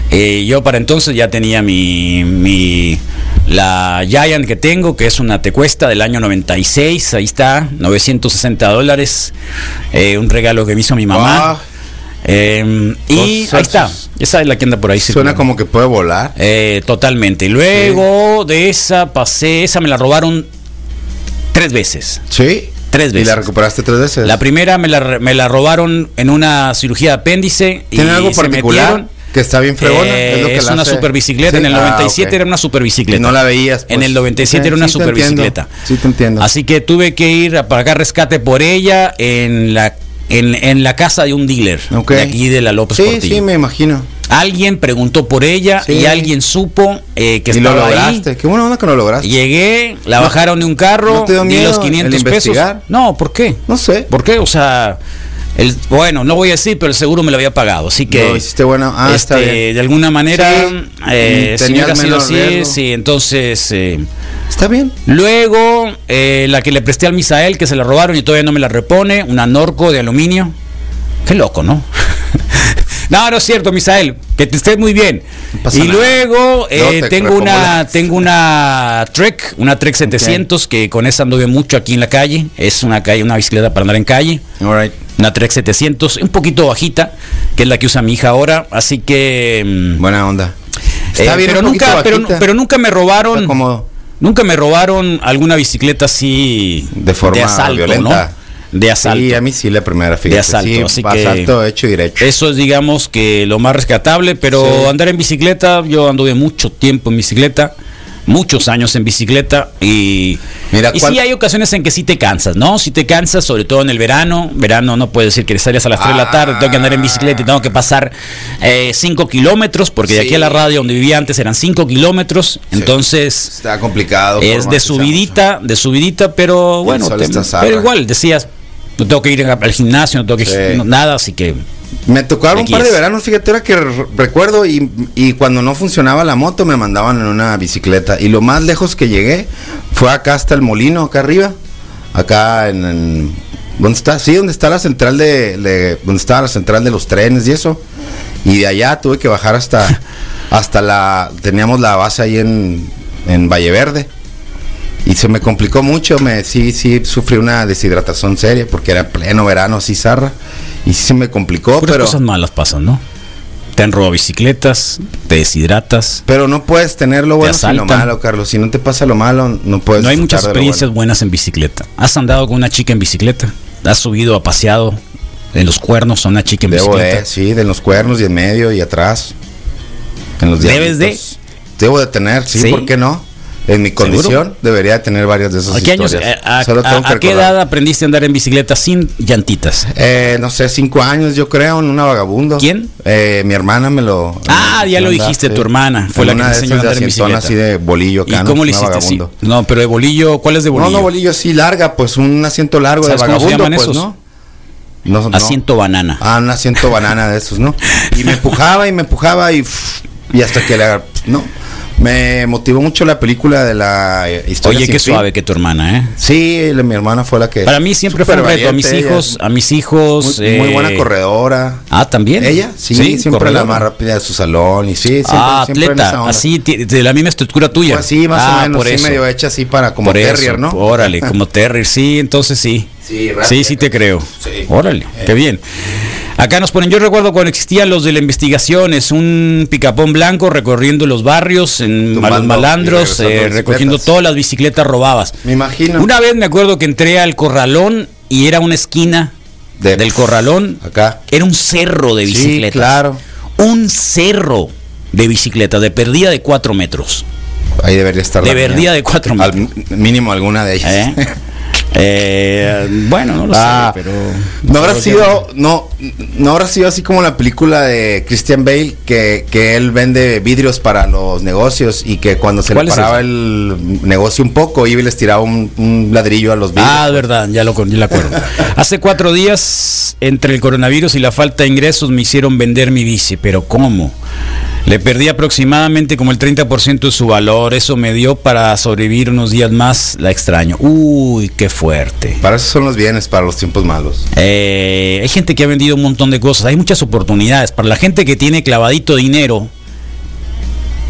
Eh, yo para entonces ya tenía mi, mi la Giant que tengo, que es una tecuesta del año 96, ahí está, 960 dólares, eh, un regalo que me hizo mi mamá. Ah. Eh, y ahí está, esa es la que anda por ahí. Suena como que puede volar. Eh, totalmente. Luego de esa pasé, esa me la robaron tres veces. Sí. Tres Y la veces. recuperaste tres veces. La primera me la, me la robaron en una cirugía de apéndice. y ¿Tiene algo se particular? metieron. Que está bien fregona. Eh, es lo que es una super bicicleta. Sí, En el ah, 97 ok. era una super bicicleta. Y no la veías, En pues. el 97 Ok, era una sí super bicicleta. Sí te entiendo. Así que tuve que ir a pagar rescate por ella en la, en, en la casa de un dealer. Ok. De aquí de la López Sí, Portillo. sí, me imagino. Alguien preguntó por ella Sí. y alguien supo eh, que y lo estaba lograste. ahí. Qué buena onda que lo lograste. Llegué, la ¿No- bajaron de un carro, no te dio di miedo los 500 el pesos. No, ¿por qué? No sé. ¿Por qué? O sea, el, bueno, no voy a decir, pero el seguro me lo había pagado, así que Lo hiciste bueno. Ah, está este, bien. de alguna manera, Sí. eh, si hubiera sido así, riesgo. sí, entonces eh, Está bien. luego eh, la que le presté al Misael que se la robaron y todavía no me la repone, una Norco de aluminio. Qué loco, ¿no? (laughs) no, no es cierto, Misael, que te estés muy bien. y luego eh, te tengo una tengo una Trek, una Trek 700 que con esa anduve mucho aquí en la calle, es una calle, una bicicleta para andar en calle. All right. Una Trek 700, un poquito bajita, que es la que usa mi hija ahora, así que mm, Buena onda. eh, pero un poquito nunca pero, pero nunca me robaron Está. Nunca me robaron alguna bicicleta así De forma asalto, violenta. ¿no? De asalto. Sí, a mí sí la primera fíjate. De asalto, sí, así que- asalto hecho y derecho. Eso es, digamos, que lo más rescatable, pero Sí. andar en bicicleta, yo anduve mucho tiempo en bicicleta, muchos años en bicicleta y, Mira, y ¿cuál- sí hay ocasiones en que sí te cansas, ¿no? Si te cansas, sobre todo en el verano, verano no puedes decir que sales a las 3 de la tarde, tengo que andar en bicicleta y tengo que pasar 5 kilómetros, porque de aquí Sí. a la radio donde vivía antes eran 5 kilómetros, entonces Está complicado. es de subidita, de subidita, pero bueno, te- pero igual decías, no tengo que ir al gimnasio, no tengo que Sí. no- nada, así que. Me tocaron un par de veranos, fíjate, ahora que re- recuerdo y, y cuando no funcionaba la moto me mandaban en una bicicleta y lo más lejos que llegué fue acá hasta el molino, acá arriba, acá en, en- ¿dónde está? Sí, donde está la central de, de- donde estaba la central de los trenes y eso. Y de allá tuve que bajar hasta (laughs) hasta la teníamos la base ahí en en Valle Verde. Y se me complicó mucho, me sí sí sufrí una deshidratación seria porque era pleno verano así zarra y sí se me complicó, puras pero cosas malas pasan, ¿no? Te han robado bicicletas, te deshidratas. pero no puedes tener lo bueno sin lo malo, Carlos. Si no te pasa lo malo, no puedes no hay muchas experiencias bueno. buenas en bicicleta. ¿Has andado con una chica en bicicleta? ¿Has subido a paseado en los cuernos a una chica en Debo bicicleta? de, sí, de los cuernos y en medio y atrás. En los ¿Debes de? Debo de tener, sí, ¿Sí? ¿por qué no? En mi ¿Seguro? condición debería de tener varias de esas ¿A qué años? historias. eh, ¿A, Solo a- tengo que a qué edad aprendiste a andar en bicicleta sin llantitas? Eh, no sé, cinco años yo creo, en una vagabundo. ¿Quién? Eh, mi hermana me lo... Ah, ya lo andaba, dijiste, sí. tu hermana fue En la que de enseñó a andar en bicicleta. así de bolillo ¿Y acá, cómo le hiciste? Sí. vagabundo. No, pero de bolillo, ¿cuál es de bolillo? No, no, bolillo sí larga, pues un asiento largo de ¿Sabes cómo se vagabundo, llaman pues, esos? ¿no? No, no. Asiento banana. Ah, un asiento banana de esos, ¿no? Y me empujaba y me empujaba y, y hasta que la... No, me motivó mucho la película de la eh, historia Oye, qué fin. suave que tu hermana, ¿eh? Sí, la- mi hermana fue la que... Para mí siempre fue un reto. A mis ella. hijos, a mis hijos. Muy, muy eh, buena corredora. Ah, también. Ella, sí, siempre corredora. la más rápida de su salón y sí, siempre, ah, siempre en esa atleta, así, de la misma estructura tuya. Pues sí, más Ah, o menos, por sí, eso. medio hecha así para como Por eso, terrier, ¿no? Órale, como terrier, sí, entonces sí. Sí. Sí, sí te creo. Sí. Órale, Eh. qué bien. Acá nos ponen, yo recuerdo cuando existían los de la investigación, es un picapón blanco recorriendo los barrios, en Tumbando los malandros, eh, recogiendo todas las bicicletas robadas. Me imagino. Una vez me acuerdo que entré al corralón y era una esquina De- del corralón. Acá. Era un cerro de Sí, bicicletas. claro. Un cerro de bicicletas, de perdida de cuatro metros. Ahí debería estar. De verdía de cuatro Al metros. mínimo alguna de ellas. ¿Eh? (laughs) Eh, bueno, no lo Ah, sé, pero. No habrá sido, no, no habrá sido así como la película de Christian Bale que, que él vende vidrios para los negocios y que cuando se le ¿Cuál es paraba el negocio un poco iba y les tiraba un, un ladrillo a los vidrios. Ah, verdad, ya lo, ya lo acuerdo. (laughs) Hace cuatro días, entre el coronavirus y la falta de ingresos, me hicieron vender mi bici. Pero ¿cómo? Le perdí aproximadamente como el 30% de su valor. Eso me dio para sobrevivir unos días más. La extraño. Uy, qué fuerte. Para eso son los bienes, para los tiempos malos. Eh, hay gente que ha vendido un montón de cosas. Hay muchas oportunidades. Para la gente que tiene clavadito dinero,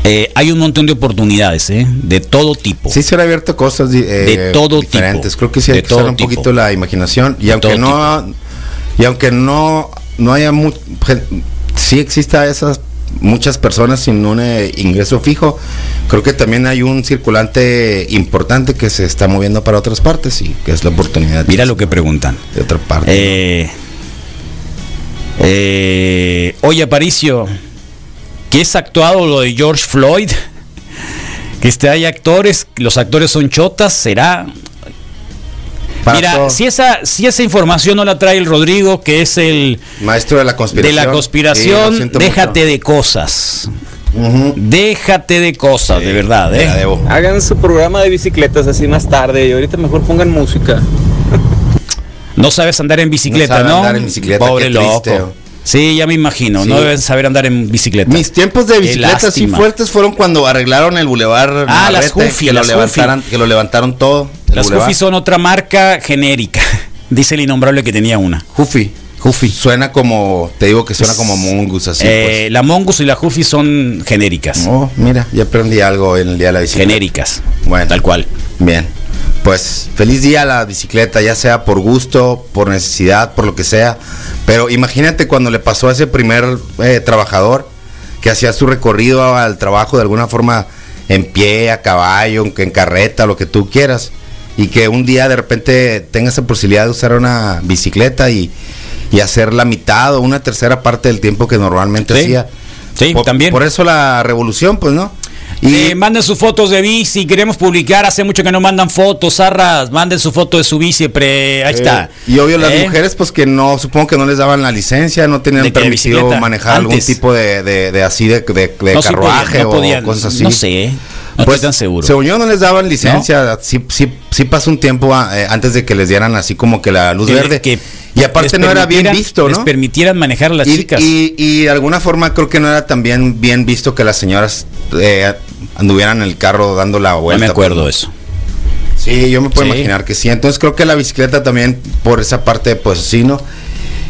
eh, hay un montón de oportunidades, ¿eh? De todo tipo. Sí se han abierto cosas eh, De todo diferentes. tipo. Creo que sí hay De que usar todo un tipo. poquito la imaginación y De aunque no y aunque no no haya mu- gen- sí exista esas muchas personas sin un eh, ingreso fijo, creo que también hay un circulante importante que se está moviendo para otras partes y que es la oportunidad Mira lo que preguntan. de otra parte. Eh, eh, oye, Aparicio, ¿qué es actuado lo de George Floyd? (laughs) Que este, hay actores, los actores son chotas, será. Para Mira, todo. si esa, si esa información no la trae el Rodrigo, que es el maestro de la de conspiración. la Sí, conspiración, déjate de cosas. Déjate de cosas, de verdad, la ¿eh? debo. Hagan su programa de bicicletas así más tarde y ahorita mejor pongan música. No sabes andar en bicicleta, sabe ¿no? andar en bicicleta, Pobre qué loco. Sí, ya me imagino. No Sí. deben saber andar en bicicleta. Mis tiempos de Qué bicicletas así fuertes fueron cuando arreglaron el bulevar Ah, las Navarrete, Jufi, que, lo las levantaron, que lo levantaron todo. Las. Jufi son otra marca genérica. (laughs) Dice el innombrable que tenía una. Jufi. Jufi. Suena como, te digo que suena como Mongus así. Eh, La Mongus y la Jufi son genéricas. pues. Oh, mira, ya aprendí algo en el día de la bicicleta. genéricas. Bueno. Tal cual. Bien. Pues feliz día a la bicicleta, ya sea por gusto, por necesidad, por lo que sea. Pero imagínate cuando le pasó a ese primer eh, trabajador que hacía su recorrido al trabajo de alguna forma en pie, a caballo, en, carreta, lo que tú quieras. Y que un día de repente tenga esa posibilidad de usar una bicicleta y, y hacer la mitad o una tercera parte del tiempo que normalmente Sí. hacía. Sí, por, también. Por eso la revolución, pues, ¿no? Y manden sus fotos de bici, queremos publicar, hace mucho que no mandan fotos, zarras, manden su foto de su bici, pre- ahí está. Eh, y obvio las ¿Eh? mujeres, pues que no, supongo que no les daban la licencia, no tenían ¿De qué, de permitido manejar algún tipo de, de, de así de, de- sí carruaje podían, no o podían, cosas así. No sé, ¿eh? no pues, tan seguro. Según yo no les daban licencia, sí, sí, sí pasó un tiempo ah, eh, antes de que les dieran así como que la luz Que- verde. que y aparte les no era bien visto, Les ¿no? permitieran manejar a las y, chicas. y- y de alguna forma creo que no era también bien visto que las señoras eh, anduvieran en el carro dando la no vuelta. me acuerdo pues, ¿no? eso. Sí, yo me puedo Sí. imaginar que sí. Entonces creo que la bicicleta también por esa parte, pues sí, ¿no?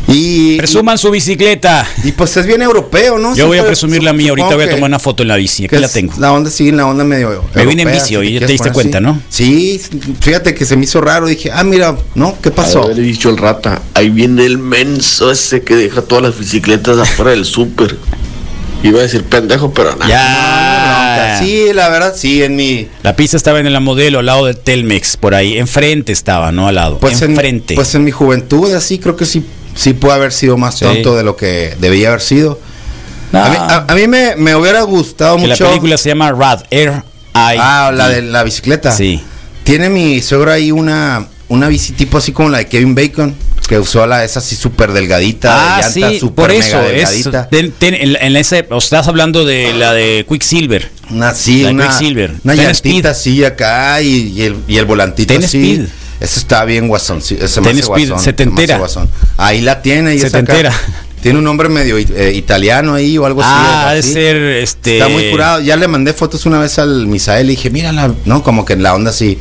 Y, Presuman su bicicleta. y pues es bien europeo, ¿no? Yo voy a presumir la mía, ahorita voy a tomar una foto en la bici, aquí la tengo. La onda sí, la onda medio. Me vine en europea, bici si hoy, ya te diste cuenta, así. ¿no? Sí, fíjate que se me hizo raro. Dije, ah, mira, ¿no? ¿Qué pasó? Haber dicho el rata, ahí viene el menso ese que deja todas las bicicletas afuera del súper. Iba a decir pendejo, pero nada. Ya. Sí, la verdad, sí, en mi. La pista estaba en la modelo, al lado de Telmex, por ahí. Enfrente estaba, no al lado. Pues en, Enfrente. pues en mi juventud, así creo que sí, sí puede haber sido más Sí. tonto de lo que debía haber sido. No, A mí, a- a mí me, me hubiera gustado que la mucho. película se llama Rad, Air I. Ah, la de la bicicleta. Sí. Tiene mi suegro ahí una, una bici tipo así como la de Kevin Bacon, que usó la esa así súper delgadita, Ah, de llanta sí, súper por mega eso. Es, delgadita. ten- ten- en, en ese, estás hablando de la de Quicksilver. Una sí, la de una, Quicksilver. una Ten llantita así acá y, y el, y el volantito Ten así. Speed. Eso está bien guasón, sí, ese Ten Speed, guasón, setentera. guasón. Ahí la tiene y esa acá. Setentera. Tiene un nombre medio eh, italiano ahí o algo ah, ha así. de así. ser este. Está muy curado. Ya le mandé fotos una vez al Misael y dije, mírala, ¿no? Como que en la onda así,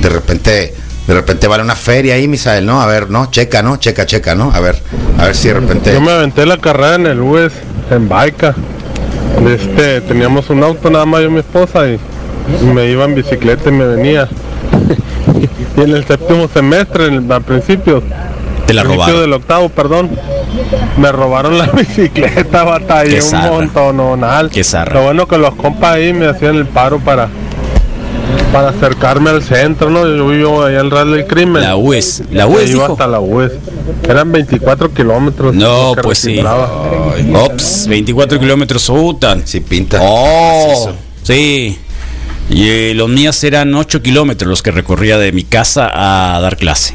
de repente, de repente vale una feria ahí, Misael, ¿no? A ver, ¿no? Checa, ¿no? Checa, checa, ¿no? A ver, a ver si de repente. Yo me aventé la carrera en el US, en Baica. Este, teníamos un auto nada más yo y mi esposa y me iba en bicicleta y me venía. (laughs) y en el séptimo semestre, en el- al principio, Te la robaron. del octavo, perdón. Me robaron la (laughs) bicicleta, batallé un zarra. montononal. Qué zarra. Lo bueno que los compas ahí me hacían el paro para para acercarme al centro, ¿no? Yo vivo allá al Real del Crimen. La UES. La UES iba hasta la UES. Eran 24 kilómetros. No, pues sí. Ops, 24 kilómetros utan. Sí, pinta. Oh, sí. Y eh, los mías eran 8 kilómetros los que recorría de mi casa a dar clase.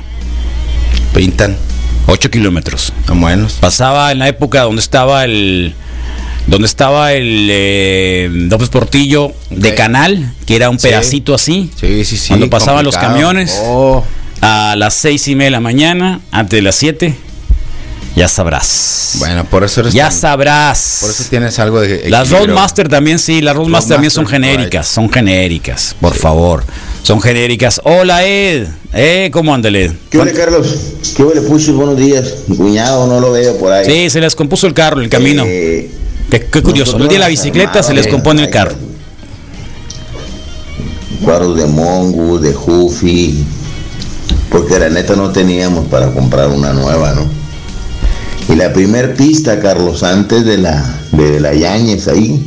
Pintan. 8 kilómetros. Están buenos. Pasaba en la época donde estaba el donde estaba el eh, López Portillo de. Canal, que era un Sí. pedacito así. Sí, sí, sí. Cuando pasaban los camiones. Oh, A las seis y media de la mañana, antes de las 7, ya sabrás. bueno, por eso eres ya tan- sabrás. Por eso tienes algo de Las. Roadmaster también, sí, las Roadmaster también son genéricas, son genéricas, por favor. Son genéricas. Hola Ed, eh, ¿cómo anda Ed? ¿Qué huele, Carlos? ¿Qué huele, Pucho? Buenos días. Mi cuñado no lo veo por ahí. Sí, se les compuso el carro, el camino. Eh, Qué, qué curioso, el día de la bicicleta se les compone el carro. Cuadros de Mongo, de Huffy. Porque la neta no teníamos para comprar una nueva, ¿no? Y la primer pista, Carlos, antes de la de la Yañez ahí,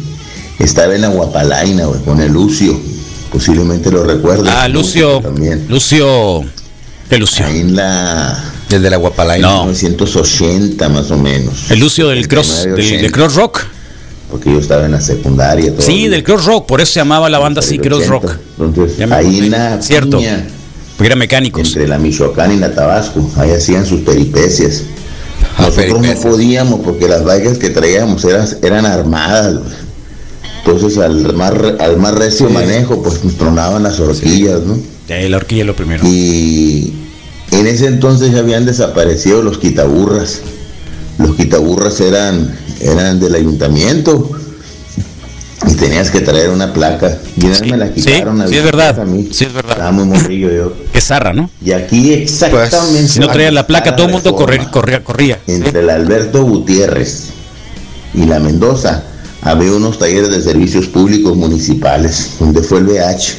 estaba en la Guapalaina, güey, con el Lucio. Posiblemente lo recuerdas. Ah, Lucio, También. Lucio, ¿qué Lucio? Ahí en la El de la Guapalaina. No. 1980 más o menos. El Lucio del cross, 79, del, del 80, cross rock. Porque yo estaba en la secundaria. Sí, todavía. del cross rock, por eso se llamaba la banda así, cross 80. rock. Entonces, ahí la Cierto. piña, Porque eran mecánicos. entre la Michoacán y la Tabasco, ahí hacían sus peripecias. Ah, Nosotros peripecias. no podíamos porque las bikes que traíamos eran, eran armadas. Entonces al más, al más recio manejo, pues nos tronaban las horquillas, ¿no? La horquilla es lo primero. Y en ese entonces ya habían desaparecido los quitaburras. Los quitaburras eran, eran del ayuntamiento. Y tenías que traer una placa. Y Sí, me la sí, quitaron. la sí es verdad, a mí. sí es verdad. Estaba muy morrillo yo. Qué zarra, ¿no? Y aquí exactamente. Pues, Si no traías la placa, todo el mundo corría, corría, corría. Entre el Alberto Gutiérrez y la Mendoza había unos talleres de servicios públicos municipales, donde fue el BH.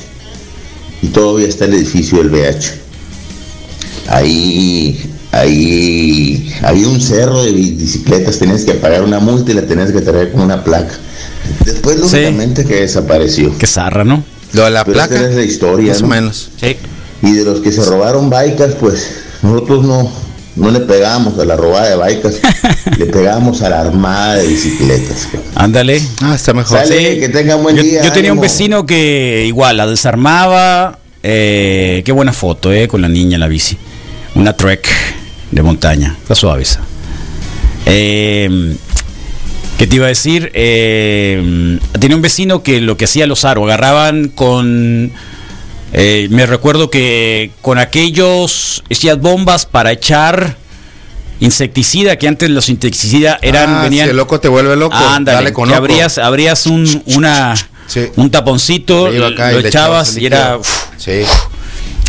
Y todavía está el edificio del BH. Ahí, ahí había un cerro de bicicletas, tenías que pagar una multa y la tenías que traer con una placa. Después, Sí. lógicamente, que desapareció. Qué zarra, ¿no? Lo de la Pero placa. esa es la historia, Más ¿no? o menos. Sí. Y de los que se robaron baicas, pues nosotros no, no le pegábamos a la robada de baicas, (laughs) le pegábamos a la armada de bicicletas. Ándale. Ah, está mejor. Sale, Sí. que tengan buen Yo, día. yo tenía un vecino que igual la desarmaba. eh, qué buena foto, eh, con la niña en la bici. Una trek de montaña. Suave esa. Eh, ¿Qué te iba a decir? Eh, tenía un vecino que lo que hacía los aros, agarraban con. eh, me recuerdo que con aquellos. Hacías bombas para echar insecticida, que antes los insecticidas eran. Ah, venían, si el loco te vuelve loco. Ándale, dale con que loco. abrías, abrías un, una, Sí. un taponcito, acá lo echabas y era... uf, Sí.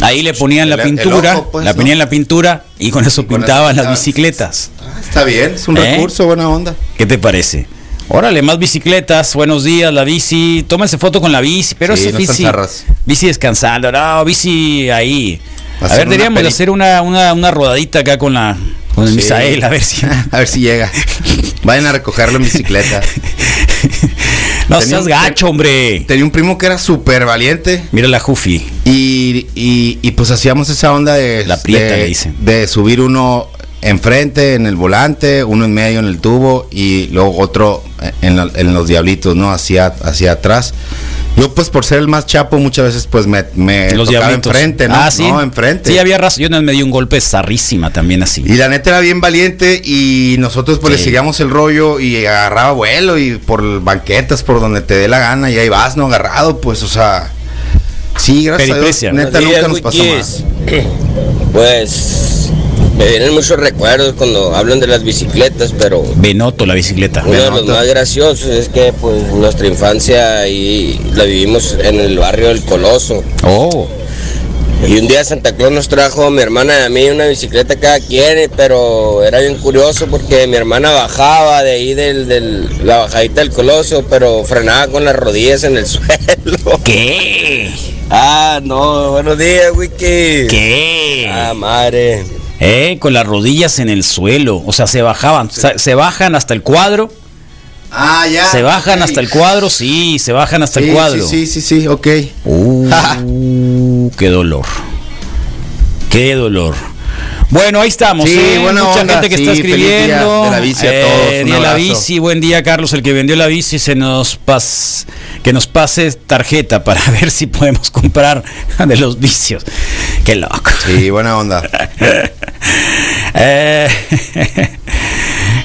Ahí le ponían la pintura, ojo, pues, la ¿no? ponían la pintura y con eso Y con eso pintaban las bicicletas. Ah, está bien, es un ¿Eh? recurso, buena onda. ¿Qué te parece? Órale, más bicicletas, buenos días, la bici, tómense foto con la bici, pero Sí, esa no bici, bici descansando, no, bici ahí. A ver, deberíamos de hacer una, una, una rodadita acá con la con el Sí. Misael, a ver si... (laughs) A ver si llega. Vayan a recogerlo en bicicleta. (laughs) no Tenía seas un- gacho, hombre. Tenía un primo que era súper valiente. Mira la Jufi. Y, y, y, pues hacíamos esa onda de, La prieta, de, le dicen. de subir uno enfrente en el volante, uno en medio en el tubo y luego otro en, la- en los diablitos, ¿no? Hacia, hacia atrás. Yo pues por ser el más chapo muchas veces pues me, me Los tocaba diablitos. enfrente, ¿no? Ah, sí. No, enfrente. Sí, había razón. Yo una vez me di un golpe zarrísima también así. Y la neta era bien valiente y nosotros pues Sí. le seguíamos el rollo y agarraba vuelo y por banquetas, por donde te dé la gana y ahí vas, ¿no? Agarrado, pues, o sea... Sí, gracias Peripecia. a Dios, neta nunca nos pasó más. Pues me vienen muchos recuerdos cuando hablan de las bicicletas, pero Benoto la bicicleta. uno de los más graciosos es que pues nuestra infancia ahí la vivimos en el barrio del Coloso. Oh. Y un día Santa Claus nos trajo a mi hermana y a mí una bicicleta cada quien, pero era bien curioso porque mi hermana bajaba de ahí del, del- la bajadita del Coloso, pero frenaba con las rodillas en el (laughs) suelo. ¿Qué? Ah, no, buenos días, Wiki. ¿Qué? Ah, madre. Eh, con las rodillas en el suelo. O sea, se bajaban. Se, se bajan hasta el cuadro. Ah, ya. Se bajan hasta el cuadro, sí, se bajan hasta Sí, el cuadro. Sí, sí, sí, sí, ok. Uh, (laughs) qué dolor. Qué dolor. Bueno, ahí estamos. Sí, ¿eh? buena Mucha onda, gente que está sí, feliz escribiendo. de la bici a Eh, todos, un día de la bici, buen día, Carlos, el que vendió la bici, se nos pas, que nos pase tarjeta para (laughs) ver si podemos comprar de los vicios. Qué loco. Sí, buena onda. (laughs) Eh, (laughs)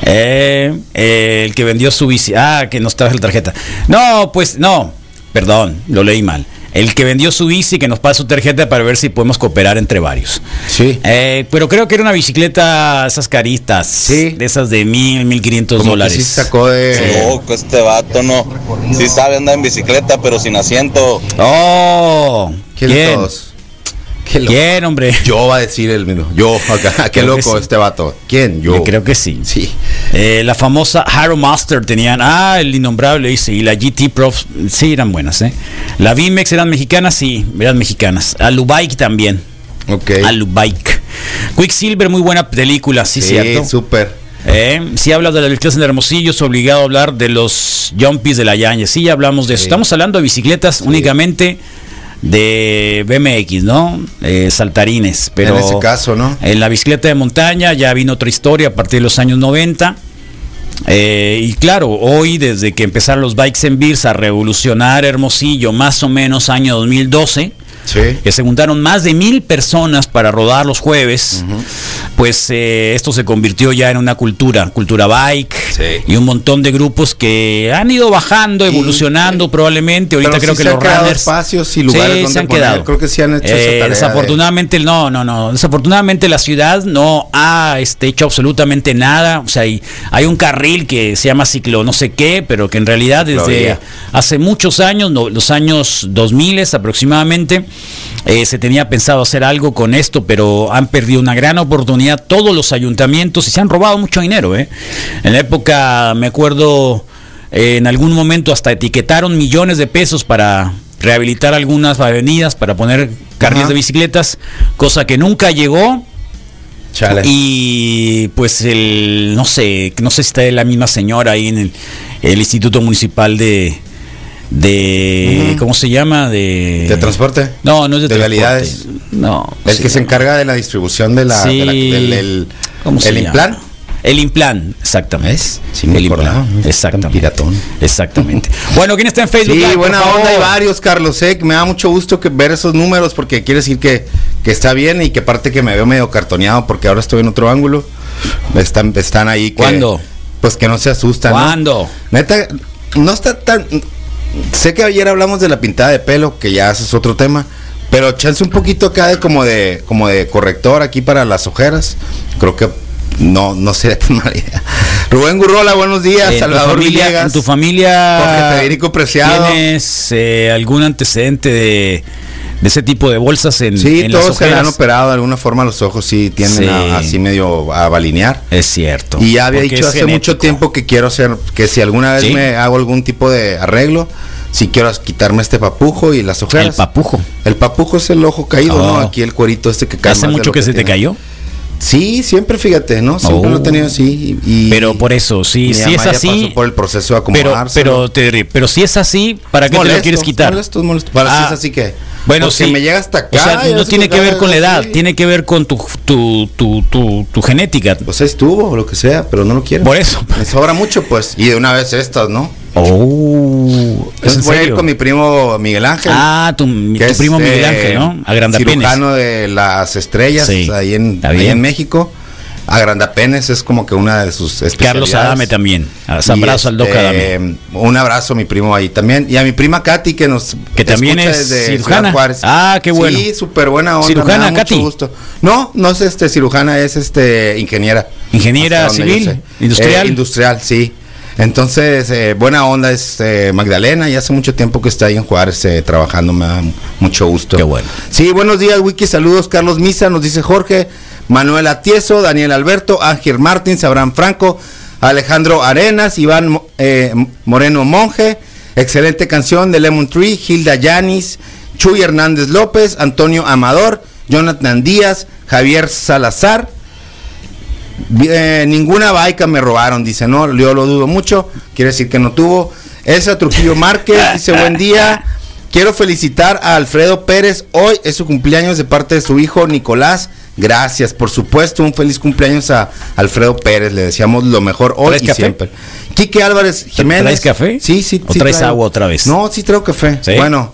eh, eh, el que vendió su bici. Ah, que nos traje la tarjeta. No, pues no. Perdón, lo leí mal. El que vendió su bici, que nos pase su tarjeta para ver si podemos cooperar entre varios. Sí. Eh, pero creo que era una bicicleta, esas caritas. Sí. De esas de mil, mil quinientos dólares. sí sacó de. Loco, este vato no. Sí sabe andar en bicicleta, pero sin asiento. Oh, ¿Quién? ¿quién? todos? Qué loco. ¿Quién, hombre? Yo va a decir el mismo. Yo, acá. Qué Creo loco sí. este vato. ¿Quién? Yo. Yo creo que sí. Sí. Eh, la famosa Harrow Master tenían, ah, el innombrable dice, y la GT Prof, sí, eran buenas, ¿eh? La Vimex eran mexicanas, sí, eran mexicanas. Alubike también, Ok. Alubike. Quicksilver, muy buena película, sí, sí, cierto. súper. Eh, si habla de la bicicleta en Hermosillo, es obligado a hablar de los jumpies de la Yañez. Sí, ya hablamos de eso. Sí. Estamos hablando de bicicletas únicamente de BMX, ¿no? Eh, saltarines. Pero en ese caso, ¿no? en la bicicleta de montaña ya vino otra historia a partir de los años 90. Eh, y claro, hoy desde que empezaron los bikes en Beers a revolucionar Hermosillo, más o menos año 2012, Sí. que se juntaron más de mil personas para rodar los jueves, pues eh, esto se convirtió ya en una cultura, cultura bike Sí. y un montón de grupos que han ido bajando, evolucionando probablemente. Ahorita creo sí que se los runners espacios y lugares donde se han poner. quedado. Creo que sí han hecho esa Eh, de- Desafortunadamente, no, no, no. Desafortunadamente la ciudad no ha este, hecho absolutamente nada. O sea, hay, hay un carril que se llama ciclo no sé qué, pero que en realidad desde hace muchos años, no, los años 2000 aproximadamente, eh, se tenía pensado hacer algo con esto, pero han perdido una gran oportunidad todos los ayuntamientos y se han robado mucho dinero. ¿eh? En la época, me acuerdo, eh, en algún momento hasta etiquetaron millones de pesos para rehabilitar algunas avenidas, para poner carriles de bicicletas, cosa que nunca llegó. Chale. Y pues el, no sé, no sé si está la misma señora ahí en el, el Instituto Municipal de, de. ¿cómo se llama? De, ¿De transporte? No, no es de, ¿De transporte. vialidades? No. El que se encarga de la distribución de la, de la- Sí. del, del- ¿Cómo se el llama? implant. El Implan, exactamente. ¿Ves? Sí el acordaba, Implan, ¿no? Tan exactamente. piratón. Exactamente. (laughs) bueno, ¿quién está en Facebook? Sí, Live, buena onda, hay varios, Carlos. eh, me da mucho gusto que ver esos números porque quiere decir que, que está bien y que aparte que me veo medio cartoneado porque ahora estoy en otro ángulo. Están, están ahí. Que, ¿Cuándo? Pues que no se asustan. ¿no? ¿Cuándo? Neta, no está tan. Sé que ayer hablamos de la pintada de pelo, que ya es otro tema. Pero chance un poquito acá de como de como de corrector aquí para las ojeras. Creo que no, no sería (laughs) tan mala idea. Rubén Gurrola, buenos días. Tu Salvador familia- Villegas. En tu familia. Jorge Federico Preciado. ¿Tienes eh, algún antecedente de, de ese tipo de bolsas en, Sí, en las todos se le han operado de alguna forma los ojos, sí, tienden Sí. a- así medio a balinear. Es cierto. Y ya había dicho hace genético. mucho tiempo que quiero hacer, que si alguna vez ¿Sí? me hago algún tipo de arreglo, si quiero quitarme este papujo y las ojeras. El papujo. El papujo es el ojo caído, Oh. ¿no? Aquí el cuerito este que cae. ¿Hace mucho que, se te cayó? Sí, siempre fíjate, ¿no? Siempre Oh. lo he tenido así. Y, Pero por eso, sí, si es así. pasó por el proceso de Pero, acomodarse. pero, te- pero si es así, ¿para qué te lo quieres quitar? Molesto, es molesto. Para Ah, si es así que. Bueno, sí. me llega hasta acá. O sea, no tiene que ver con la edad, tiene que ver con tu, tu, tu, tu, tu genética. Pues estuvo, o lo que sea, pero no lo quiero. Por eso. Me sobra mucho, pues. Y de una vez estas, ¿no? Oh, ¿es voy a ir con mi primo Miguel Ángel. Ah, tu, mi- que tu es, primo Miguel eh, Ángel, ¿no? Agrandapenes. Cirujano de las estrellas Sí, ahí, en, ahí en México. Agrandapenes es como que una de sus especialidades. Carlos Adame también. Y, Abrazo al Doc este, Adame. Un abrazo a mi primo ahí también. Y a mi prima Katy que nos Que también es cirujana. Ah, qué bueno. Sí, súper buena onda. Cirujana, mucho Katy. gusto. No, no es este cirujana, es este ingeniera. Ingeniera civil, industrial. Eh, industrial, sí. Entonces, eh, buena onda es eh, Magdalena, y hace mucho tiempo que está ahí en Juárez eh, trabajando, me da mucho gusto. Qué bueno. Sí, buenos días, Wiki, saludos, Carlos Misa, nos dice Jorge, Manuel Atieso, Daniel Alberto, Ángel Martins, Abraham Franco, Alejandro Arenas, Iván eh, Moreno Monje, excelente canción de Lemon Tree, Hilda Yanis, Chuy Hernández López, Antonio Amador, Jonathan Díaz, Javier Salazar, Eh, ninguna baica me robaron, dice, no, yo lo dudo mucho, quiere decir que no tuvo. Elsa Trujillo Márquez dice, buen día, quiero felicitar a Alfredo Pérez, hoy es su cumpleaños de parte de su hijo Nicolás. Gracias, por supuesto, un feliz cumpleaños a Alfredo Pérez, le deseamos lo mejor hoy ¿Traes y café? siempre. Quique Álvarez Jiménez. ¿Traes café? Sí, sí. ¿O sí traes traigo. agua otra vez? No, sí traigo café. ¿Sí? Bueno.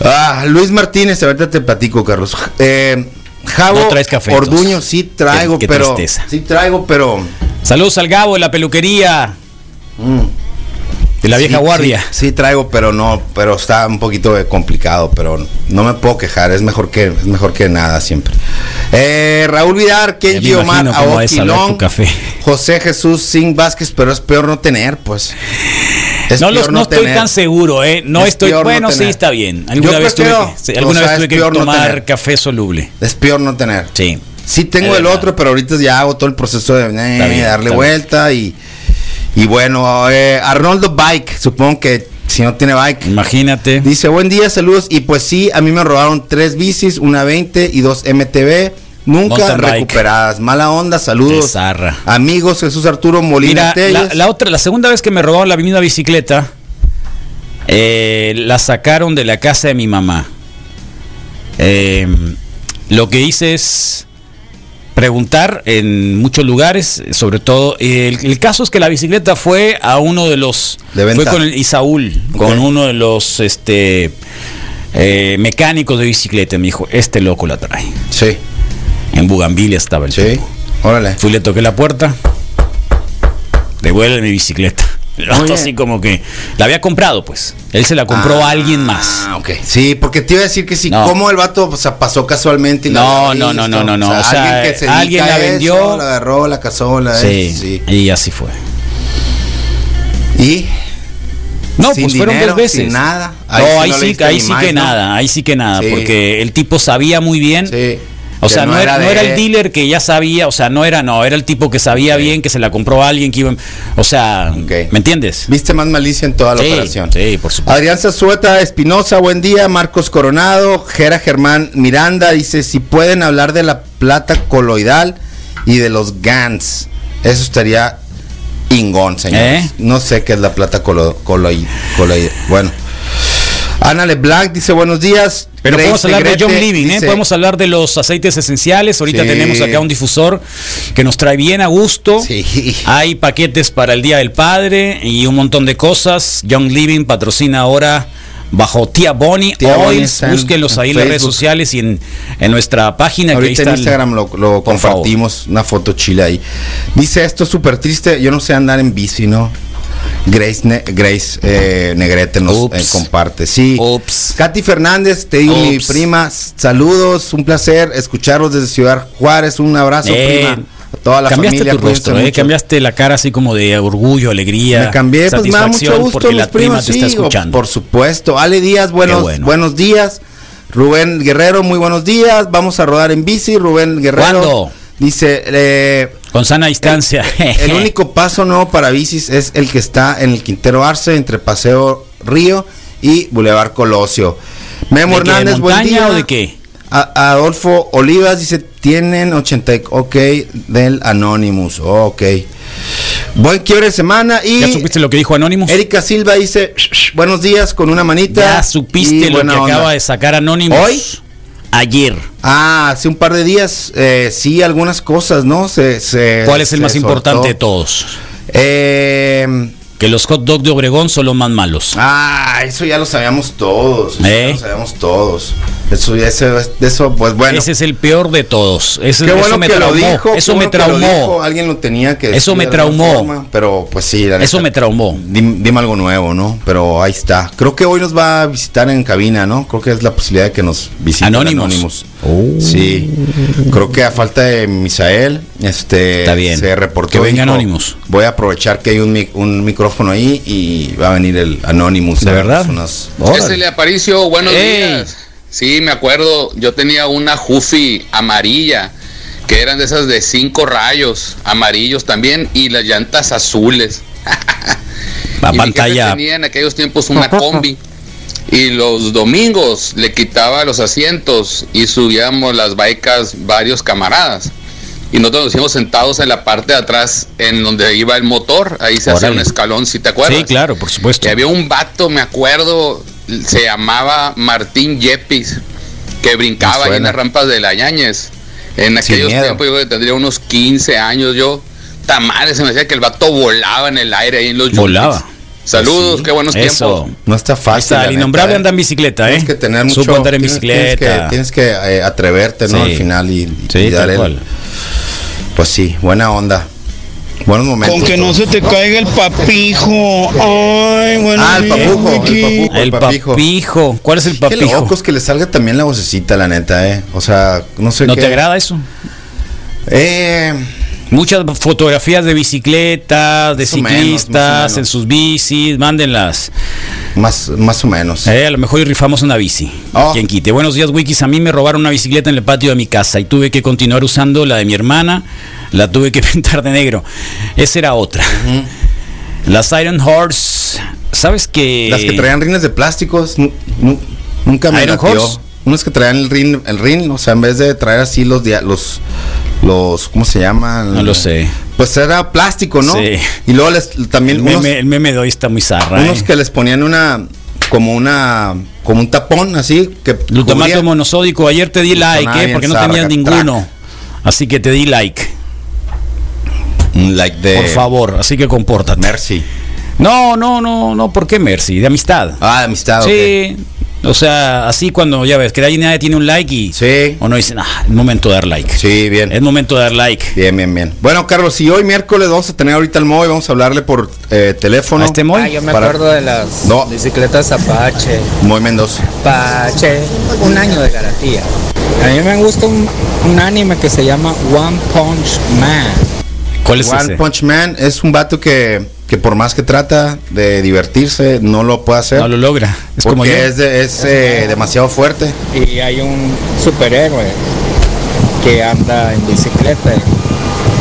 Ah, Luis Martínez, ahorita te platico, Carlos. Eh, Javo No traes café, Orduño, sí traigo, Qué- qué pero. tristeza. Sí traigo, pero. Saludos al Gabo de la peluquería. De la vieja Sí, guardia. Sí, sí traigo, pero no, pero está un poquito complicado, pero no me puedo quejar, es mejor que, es mejor que nada siempre. Eh, Raúl Vidar, Kenji Omar, Long, café. José Jesús Sin Vázquez, pero es peor no tener, pues. Es no, los, no estoy tener. tan seguro, ¿eh? No Es estoy. no Bueno, sí, está bien. Alguna Yo vez tuve prefiero, que, sí, alguna o sea, vez tuve que no tomar café soluble. Es peor no tener. Sí. Sí tengo el otro, pero ahorita ya hago todo el proceso de eh, bien, darle vuelta y y bueno, eh, Arnoldo Bike, supongo que si no tiene bike. Imagínate. Dice, buen día, saludos. Y pues sí, a mí me robaron tres bicis, una 20 y dos MTV. Nunca Mountain bike. recuperadas. Mala onda, saludos. Amigos, Jesús Arturo Molina Mira, la, la otra, la segunda vez que me robaron la misma bicicleta, eh, la sacaron de la casa de mi mamá. Eh, lo que hice es preguntar en muchos lugares, sobre todo, el, el caso es que la bicicleta fue a uno de los, De venta. fue con el Isaúl, con Ok. uno de los, este, eh, mecánicos de bicicleta, me dijo, este loco la trae. Sí, En Bugambilia estaba el sí. Órale. Fui, le toqué la puerta. Devuelve mi bicicleta. Muy bien. así como que la había comprado, pues. Él se la compró a alguien más. Ah, ok. Sí, porque te iba a decir que si, No. como el vato o sea, pasó casualmente y la No, agarró, no, no, no, no, no. O sea, alguien que se alguien la eso, vendió. la agarró, la casó, la Sí, sí. y así fue. Y No, Sin pues fueron dinero, dos veces. sin nada. Ahí no, sí ahí no sí, ahí sí que nada, ahí sí que nada, porque el tipo sabía muy bien. sí. O sea, no, era, no era el dealer que ya sabía, o sea, no era, no, era el tipo que sabía bien, que se la compró a alguien, que iba, o sea. ¿me entiendes? Viste más malicia en toda la Sí, operación. sí, por supuesto. Adrián Zazueta Espinosa, buen día. Marcos Coronado, Jera Germán Miranda dice: si pueden hablar de la plata coloidal y de los GANs, eso estaría ingón, señores. ¿Eh? No sé qué es la plata colo, coloi- coloidal. Bueno. Ana LeBlanc dice: buenos días. Pero Grace podemos hablar de John Living, ¿eh? Podemos hablar de los aceites esenciales. Ahorita Sí. tenemos acá un difusor que nos trae bien a gusto. Sí. Hay paquetes para el Día del Padre y un montón de cosas. Young Living patrocina ahora bajo Tía Bonnie Tía Bonnie Oils. en- Búsquenlos ahí en en las redes sociales y en, en nuestra página. que ahí Ahorita en Instagram lo, lo Por favor. compartimos, una foto chile ahí. Dice esto súper triste, yo no sé andar en bici, ¿no? Grace, Ne- Grace eh, Negrete nos eh, comparte. Sí. Ups. Katy Fernández, te digo mi Ups. prima, saludos, un placer escucharlos desde Ciudad Juárez, un abrazo Eh, prima. A toda la cambiaste familia, tu rostro, eh, cambiaste la cara así como de orgullo, alegría. Me cambié, pues me da mucho gusto porque la prima primos, te sí, está escuchando. Por supuesto. Ale Díaz, buenos, bueno. buenos días. Rubén Guerrero, muy buenos días. Vamos a rodar en bici. Rubén Guerrero. ¿Cuándo? Dice, eh, Con sana distancia. el (laughs) único paso nuevo para bicis es el que está en el Quintero Arce, entre Paseo Río y Boulevard Colosio. Memo ¿De qué, de Hernández, buen día. o de qué? A- Adolfo Olivas dice, tienen 80, y- ok, del Anonymous, oh, ok. Buen quiebre de semana y... ¿Ya supiste lo que dijo Anonymous? Erika Silva dice, buenos días con una manita. ¿Ya supiste lo que buena onda". acaba de sacar Anonymous? ¿Hoy? Ayer. Ah, hace un par de días, eh, sí, algunas cosas, ¿no? Se, se- ¿Cuál es el más soltó. importante de todos? Eh, Que los hot dogs de Obregón son los más malos. ah, eso ya lo sabíamos todos. eso ¿Eh? ya lo sabíamos todos. Eso, ese- eso, pues bueno. Ese es el peor de todos. Ese- Qué eso bueno me que traumó. lo dijo. eso me lo traumó. dijo, Alguien lo tenía que Eso me traumó. forma, pero pues sí, la Eso neta, me traumó. dim- Dime algo nuevo, ¿no? Pero ahí está. Creo que hoy nos va a visitar en cabina, ¿no? Creo que es la posibilidad de que nos visite Anónimos. Anónimos. Oh. Sí. Creo que a falta de Misael, este Está bien. se reportó. Que venga Anonymous. Voy a aprovechar que hay un, mic- un micrófono ahí y va a venir el Anonymous. ¿De verdad? unas- Es el Aparicio, buenos Ey. días. Sí, me acuerdo, yo tenía una Jufi amarilla, que eran de esas de cinco rayos, amarillos también, y las llantas azules. (laughs) La y mi jefe pantalla. tenía en aquellos tiempos una (laughs) combi. Y los domingos le quitaba los asientos y subíamos las baicas varios camaradas. Y nosotros nos hicimos sentados en la parte de atrás, en donde iba el motor, ahí se hacía un escalón, si te acuerdas. Sí, claro, por supuesto. Y había un vato, me acuerdo, se llamaba Martín Yepis, que brincaba ahí en las rampas de la Ñañez. En Sin aquellos miedo. tiempos yo creo que tendría unos 15 años yo. Tamales, se me decía que el vato volaba en el aire ahí en los Volaba. yuppies. Saludos, qué buenos Eso. tiempos. No está fácil. está, el innombrable ¿eh? anda en bicicleta, ¿eh? Tienes que tener mucho. Supo andar en tienes- bicicleta. Tienes que, tienes que, eh, atreverte, ¿no? Sí. Al final y, Sí, y dar el-. Pues sí, buena onda. Buenos momentos. Con que no se te caiga el papijo. Ay, bueno. Ah, el papujo, el papujo, El papijo. ¿Cuál es el Qué papijo? locos que le salga también la vocecita, la neta, ¿eh? O sea, no sé ¿No qué. te agrada eso? Eh, Muchas fotografías de bicicletas, de Más o menos, ciclistas, menos. en sus bicis, mándenlas. más, más o menos. Eh, a lo mejor rifamos una bici. Oh. Quien quite. Buenos días, Wikis. A mí me robaron una bicicleta en el patio de mi casa y tuve que continuar usando la de mi hermana. La tuve que (laughs) pintar de negro. Esa era otra. Las Iron Horse. ¿Sabes que Las que traían rines de plásticos, nu- nu- nunca me Iron. Horse. Unos que traían el rin, el rin, o sea, en vez de traer así los los los ¿cómo se llaman? No lo sé. Pues era plástico, ¿no? Sí. Y luego les también El unos, meme, el meme de hoy está muy zarra. unos eh. que les ponían una como una como un tapón así que Glutamato monosódico. Ayer te di like, eh, porque no tenías ninguno. Así que te di like. un like de Por favor, así que compórtate. Mercy. No, no, no, no, ¿por qué Mercy? De amistad. Ah, de amistad, Sí. O sea, así cuando ya ves que ahí nadie tiene un like y Sí. o no dicen, ah, es momento de dar like. Sí, bien. Es momento de dar like. Bien, bien, bien. Bueno, Carlos, si hoy miércoles vamos a tener ahorita al Moy, vamos a hablarle por eh, teléfono. ¿A este Moy? Ah, yo me Para- acuerdo de las No. bicicletas Apache. Moy Mendoza. Apache, un año de garantía. A mí me gusta un, un anime que se llama One Punch Man. ¿Cuál es One ese? Punch Man es un vato que, que por más que trata de divertirse, no lo puede hacer. No lo logra. Es porque como yo. es, de- es eh, demasiado fuerte. Y hay un superhéroe que anda en bicicleta.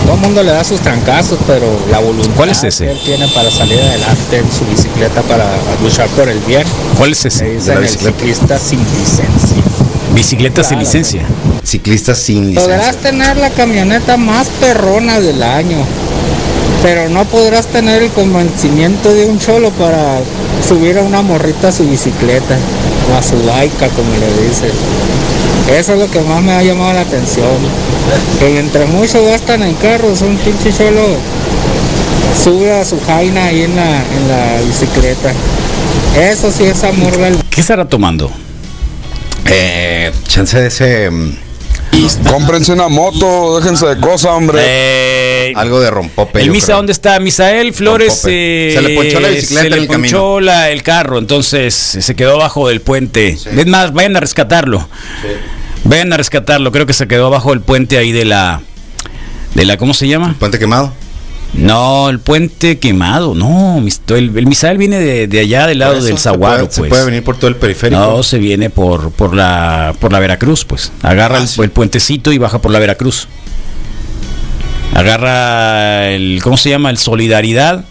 Todo el mundo le da sus trancazos, pero la voluntad ¿Cuál es ese? que él tiene para salir adelante en su bicicleta para luchar por el bien. ¿Cuál es Le ese? dicen la el ciclista sin licencia. Bicicleta sin licencia. Ciclista sin Podrás licencia. tener la camioneta más perrona del año, pero no podrás tener el convencimiento de un cholo para subir a una morrita a su bicicleta o a su laica, como le dicen. Eso es lo que más me ha llamado la atención. Que entre muchos gastan en carros, un pinche cholo sube a su jaina ahí en la, en la bicicleta. Eso sí es amor del ¿Qué estará tomando? Eh, chance de ese. (laughs) Cómprense una moto, déjense de cosas, hombre. Eh, algo de rompope. el Misa, creo. ¿dónde está? Misael Flores. Eh, Se le ponchó la bicicleta se le en el camino. ponchó la- el carro, entonces se quedó abajo del puente. Es más, vayan a rescatarlo. Vayan a rescatarlo. Creo que se quedó abajo del puente ahí de la. De la ¿Cómo se llama? Puente quemado. No, el puente quemado. No, el, el Misael viene de, de allá del lado eso del se Zaguaro, puede- Se pues. puede venir por todo el periférico. No, se viene por, por la por la Veracruz, pues. Agarra Ah, el, sí. el puentecito y baja por la Veracruz. Agarra el ¿cómo se llama? El Solidaridad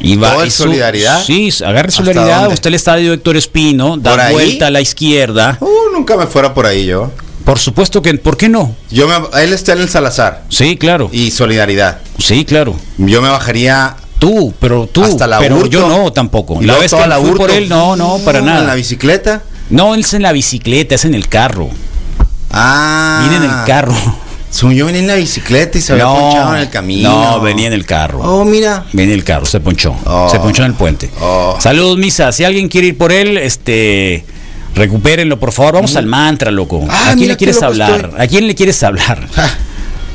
y va ¿Todo el y su- Solidaridad? Sí, agarra el ¿Hasta Solidaridad, usted el estadio Héctor Espino, ¿Por da ahí? vuelta a la izquierda. Uh, nunca me fuera por ahí yo. Por supuesto que ¿por qué no? Yo me, él está en el Salazar Sí, claro. y Solidaridad. Sí, claro. Yo me bajaría Tú, pero tú, Hasta la pero yo no tampoco. y La vez que la fui por él, no, no, para en la nada. bicicleta. No, él es en la bicicleta, es en el carro. Ah. Viene en el carro. Yo venía en la bicicleta y se había ponchado en el camino. No, venía en el carro. Oh, mira. Venía en el carro, se ponchó. Oh. Se ponchó en el puente. Oh. Saludos, Misa. Si alguien quiere ir por él, este. Recupérenlo, por favor. Vamos al mantra, loco. Ah, ¿A quién le quieres hablar? estoy. ¿A quién le quieres hablar?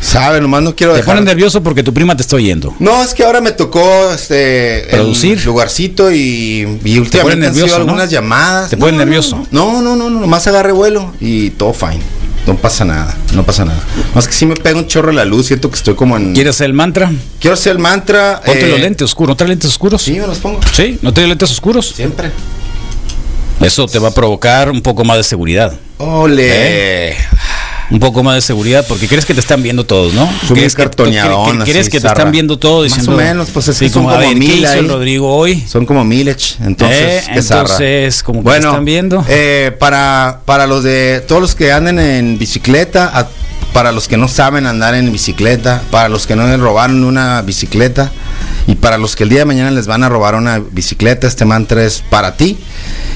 Sabe, nomás no quiero Te dejar. pones nervioso porque tu prima te está oyendo. No, es que ahora me tocó este Producir. lugarcito y, y últimamente pones han nervioso, sido ¿no? algunas llamadas. Te No, no, nervioso. No, no, no, no, nomás agarre vuelo y todo fine. No pasa nada, no pasa nada. Más que si me pega un chorro la luz, siento que estoy como en. ¿Quieres hacer el mantra? Quiero hacer el mantra. Ponte eh, los lentes oscuros. ¿No traes lentes oscuros? Sí, me los pongo. ¿Sí? ¿No traes lentes oscuros? Siempre. Eso te va a provocar un poco más de seguridad. Ole. Un poco más de seguridad porque crees que te están viendo todos, ¿no? ¿Crees que, crees que te están viendo todos Más diciendo o menos, pues es que sí, son como, como ver, ¿qué mil hizo ahí. el Rodrigo hoy? Son como Milech, entonces, Eh, entonces, como que bueno, te están viendo. eh, para, para los de todos los que anden en bicicleta, a- para los que no saben andar en bicicleta, para los que no les robaron una bicicleta y para los que el día de mañana les van a robar una bicicleta, este mantra es para ti.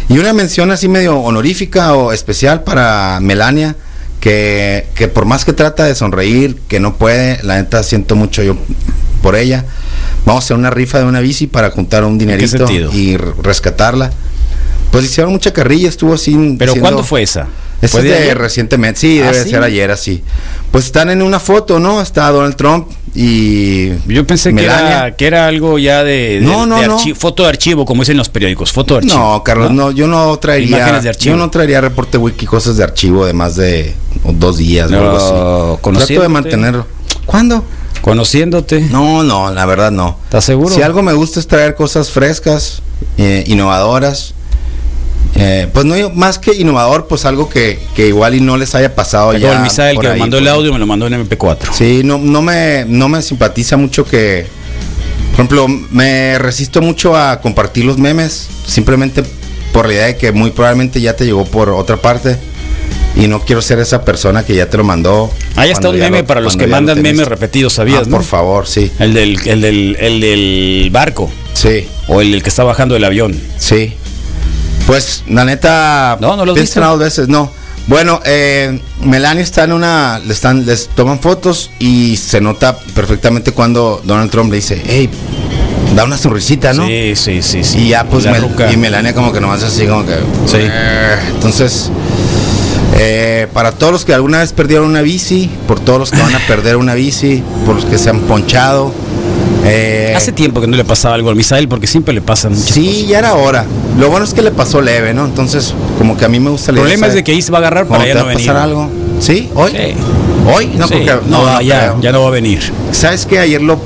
Y una mención así medio honorífica o especial para Melania, que, que por más que trata de sonreír, que no puede, la neta siento mucho yo por ella. Vamos a hacer una rifa de una bici para juntar un dinerito y rescatarla. Pues hicieron mucha carrilla, estuvo así. ¿Pero haciendo- cuándo fue esa? Esa ¿Fue es de ayer? recientemente, sí, ¿Ah, debe sí? ser ayer así. Pues están en una foto, ¿no? Está Donald Trump y. Yo pensé que era, que era algo ya de, de- No, no, de no. foto de archivo, como dicen los periódicos, foto de archivo. No, Carlos, no, yo no traería. Imágenes de archivo. Yo no traería reporte wiki cosas de archivo de más de dos días No, o algo así. Trato de mantenerlo. ¿Cuándo? Conociéndote. No, no, la verdad no. ¿Estás seguro? Si algo me gusta es traer cosas frescas, eh, innovadoras. Eh, pues no más que innovador, pues algo que, que igual y no les haya pasado Llegó ya. el Misael que me mandó el pues. audio, me lo mandó en MP4. Sí, no, no, me, no me simpatiza mucho que, por ejemplo, me resisto mucho a compartir los memes, simplemente por la idea de que muy probablemente ya te llegó por otra parte y no quiero ser esa persona que ya te lo mandó. Ahí está un meme lo- para los que lo mandan memes repetidos, ¿sabías? Ah, no? por favor, sí. El del, el del, el del barco. Sí. O el, del que está bajando del avión. Sí. Pues, la neta, No, no los viste. piénsala dos veces, no. Bueno, eh, Melania está en una, le están, les toman fotos y se nota perfectamente cuando Donald Trump le dice, hey, da una sonrisita, ¿no? Sí, sí, sí, sí. Y ya pues Mel- y Melania como que nomás así como que Sí. "Eh". entonces eh, para todos los que alguna vez perdieron una bici, por todos los que van a perder una bici, por los que se han ponchado, eh, Hace tiempo que no le pasaba algo al Misael porque siempre le pasan muchas sí, ya era hora. Lo bueno es que le pasó leve, ¿no? Entonces, como que a mí me gusta El problema es de que ahí se va a agarrar para cuando ya te no va a venir. pasar algo. ¿Sí? ¿Hoy? Sí. ¿Hoy? No, Sí. creo que- no, no, no ya, ya no va a venir. ¿Sabes que Ayer lo,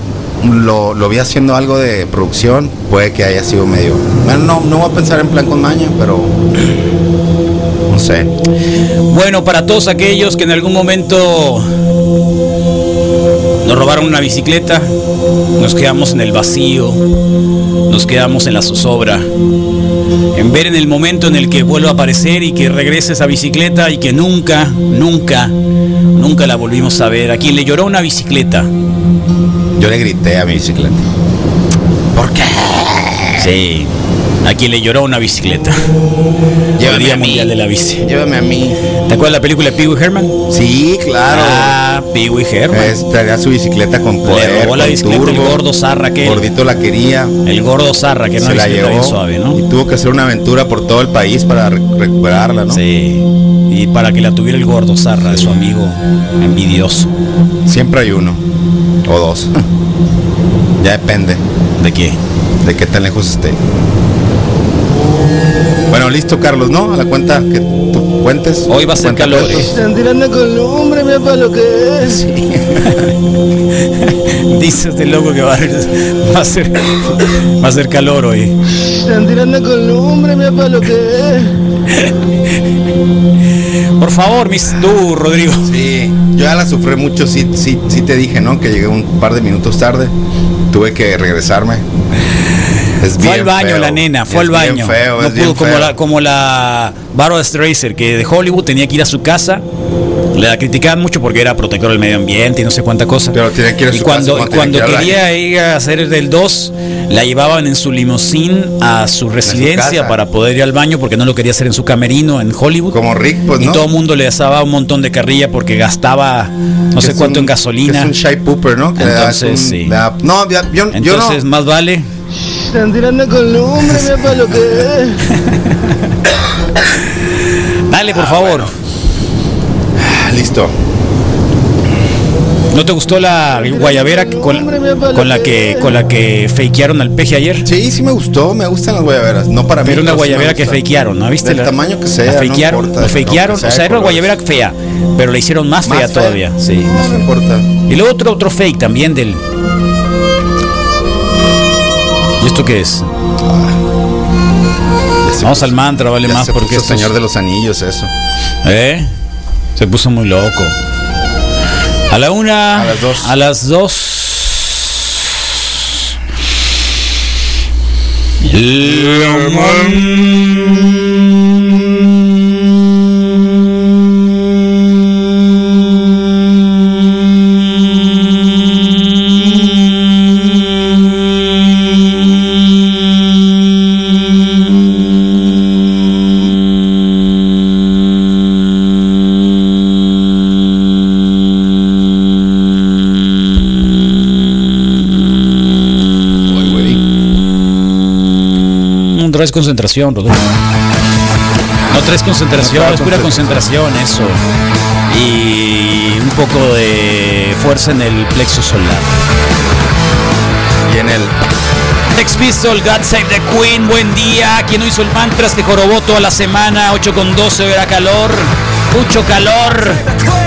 lo, lo vi haciendo algo de producción. Puede que haya sido medio. Bueno, no, no voy a pensar en plan con maña, pero. No sé. Bueno, para todos aquellos que en algún momento nos robaron una bicicleta, nos quedamos en el vacío, nos quedamos en la zozobra. En ver en el momento en el que vuelva a aparecer y que regrese esa bicicleta y que nunca, nunca, nunca la volvimos a ver. A quien le lloró una bicicleta. Yo le grité a mi bicicleta. ¿Por qué? Sí. A quien le lloró una bicicleta. Llévame El Día a mí. Mundial de la Bici. Llévame a mí. ¿Te acuerdas de la película Pee Wee Herman? Sí, claro. Ah, Pee Wee Herman. Es, traía su bicicleta con poder. Le robó la bicicleta el turbo. gordo Zarra aquel. Gordito la quería. El gordo Zarra, que era se la llevó suave, ¿no? y tuvo que hacer una aventura por todo el país para re- recuperarla, ¿no? Sí. Y para que la tuviera el gordo Zarra, de su amigo envidioso. Siempre hay uno o dos. (laughs) ya depende ¿De qué? de qué tan lejos esté. Bueno, listo, Carlos, ¿no? A la cuenta que tú cuentes. Hoy va a ser calor. ¿eh? tirando con lumbre, mira para lo que es. (laughs) Dice este loco que va a, va a ser va a ser calor hoy. Están tirando con lumbre, mira para lo que es. Por favor, mis tú, Rodrigo. Sí, yo ya la sufrí mucho, sí, sí, sí te dije, ¿no? Que llegué un par de minutos tarde. Tuve que regresarme. Es Fue al baño feo, la nena, fue es al baño. feo, no pudo, como feo. la, como la Barbara Streisand, que de Hollywood tenía que ir a su casa. Le la criticaban mucho porque era protector del medio ambiente y no sé cuánta cosa. Pero tenía que ir a y su cuando, casa y cuando que ir al quería ir a hacer del 2, la llevaban en su limusín a su residencia casa. para poder ir al baño porque no lo quería hacer en su camerino en Hollywood. Como Rick, pues, y ¿no? todo el mundo le daba un montón de carrilla porque gastaba no Que sé cuánto un- en gasolina. Es un shy pooper, ¿no? Que Entonces, un- sí. da- no, yo Entonces, no. más vale. Están tirando con lumbre, mira para lo que es. Dale, por favor. Ah, Listo. ¿No te gustó la guayabera con, con la que con la que fakearon al peje ayer? Sí, sí me gustó, me gustan las guayaberas. No para mí. Pero una guayabera que fakearon, ¿no viste? Del La- tamaño que la sea. fakearon, no importa, lo no, fakearon, sea o sea, era una guayabera fea, pero la hicieron más, Más fea, fea. todavía, sí. No, no importa. Y luego otro otro fake también del esto qué es? Se Vamos puso- al mantra, vale ya más se porque puso esto es- Señor de los Anillos, eso. ¿Eh? Se puso muy loco. A la una. A las dos. A las dos. Traes concentración, Rodolfo. No traes concentración, No es pura concentración eso. Y un poco de fuerza en el plexo solar. Y en el. Sex Pistol, God Save the Queen, buen día. ¿Quién no hizo el mantra? Te jorobó toda la semana, 8 con 12, era calor. Mucho calor.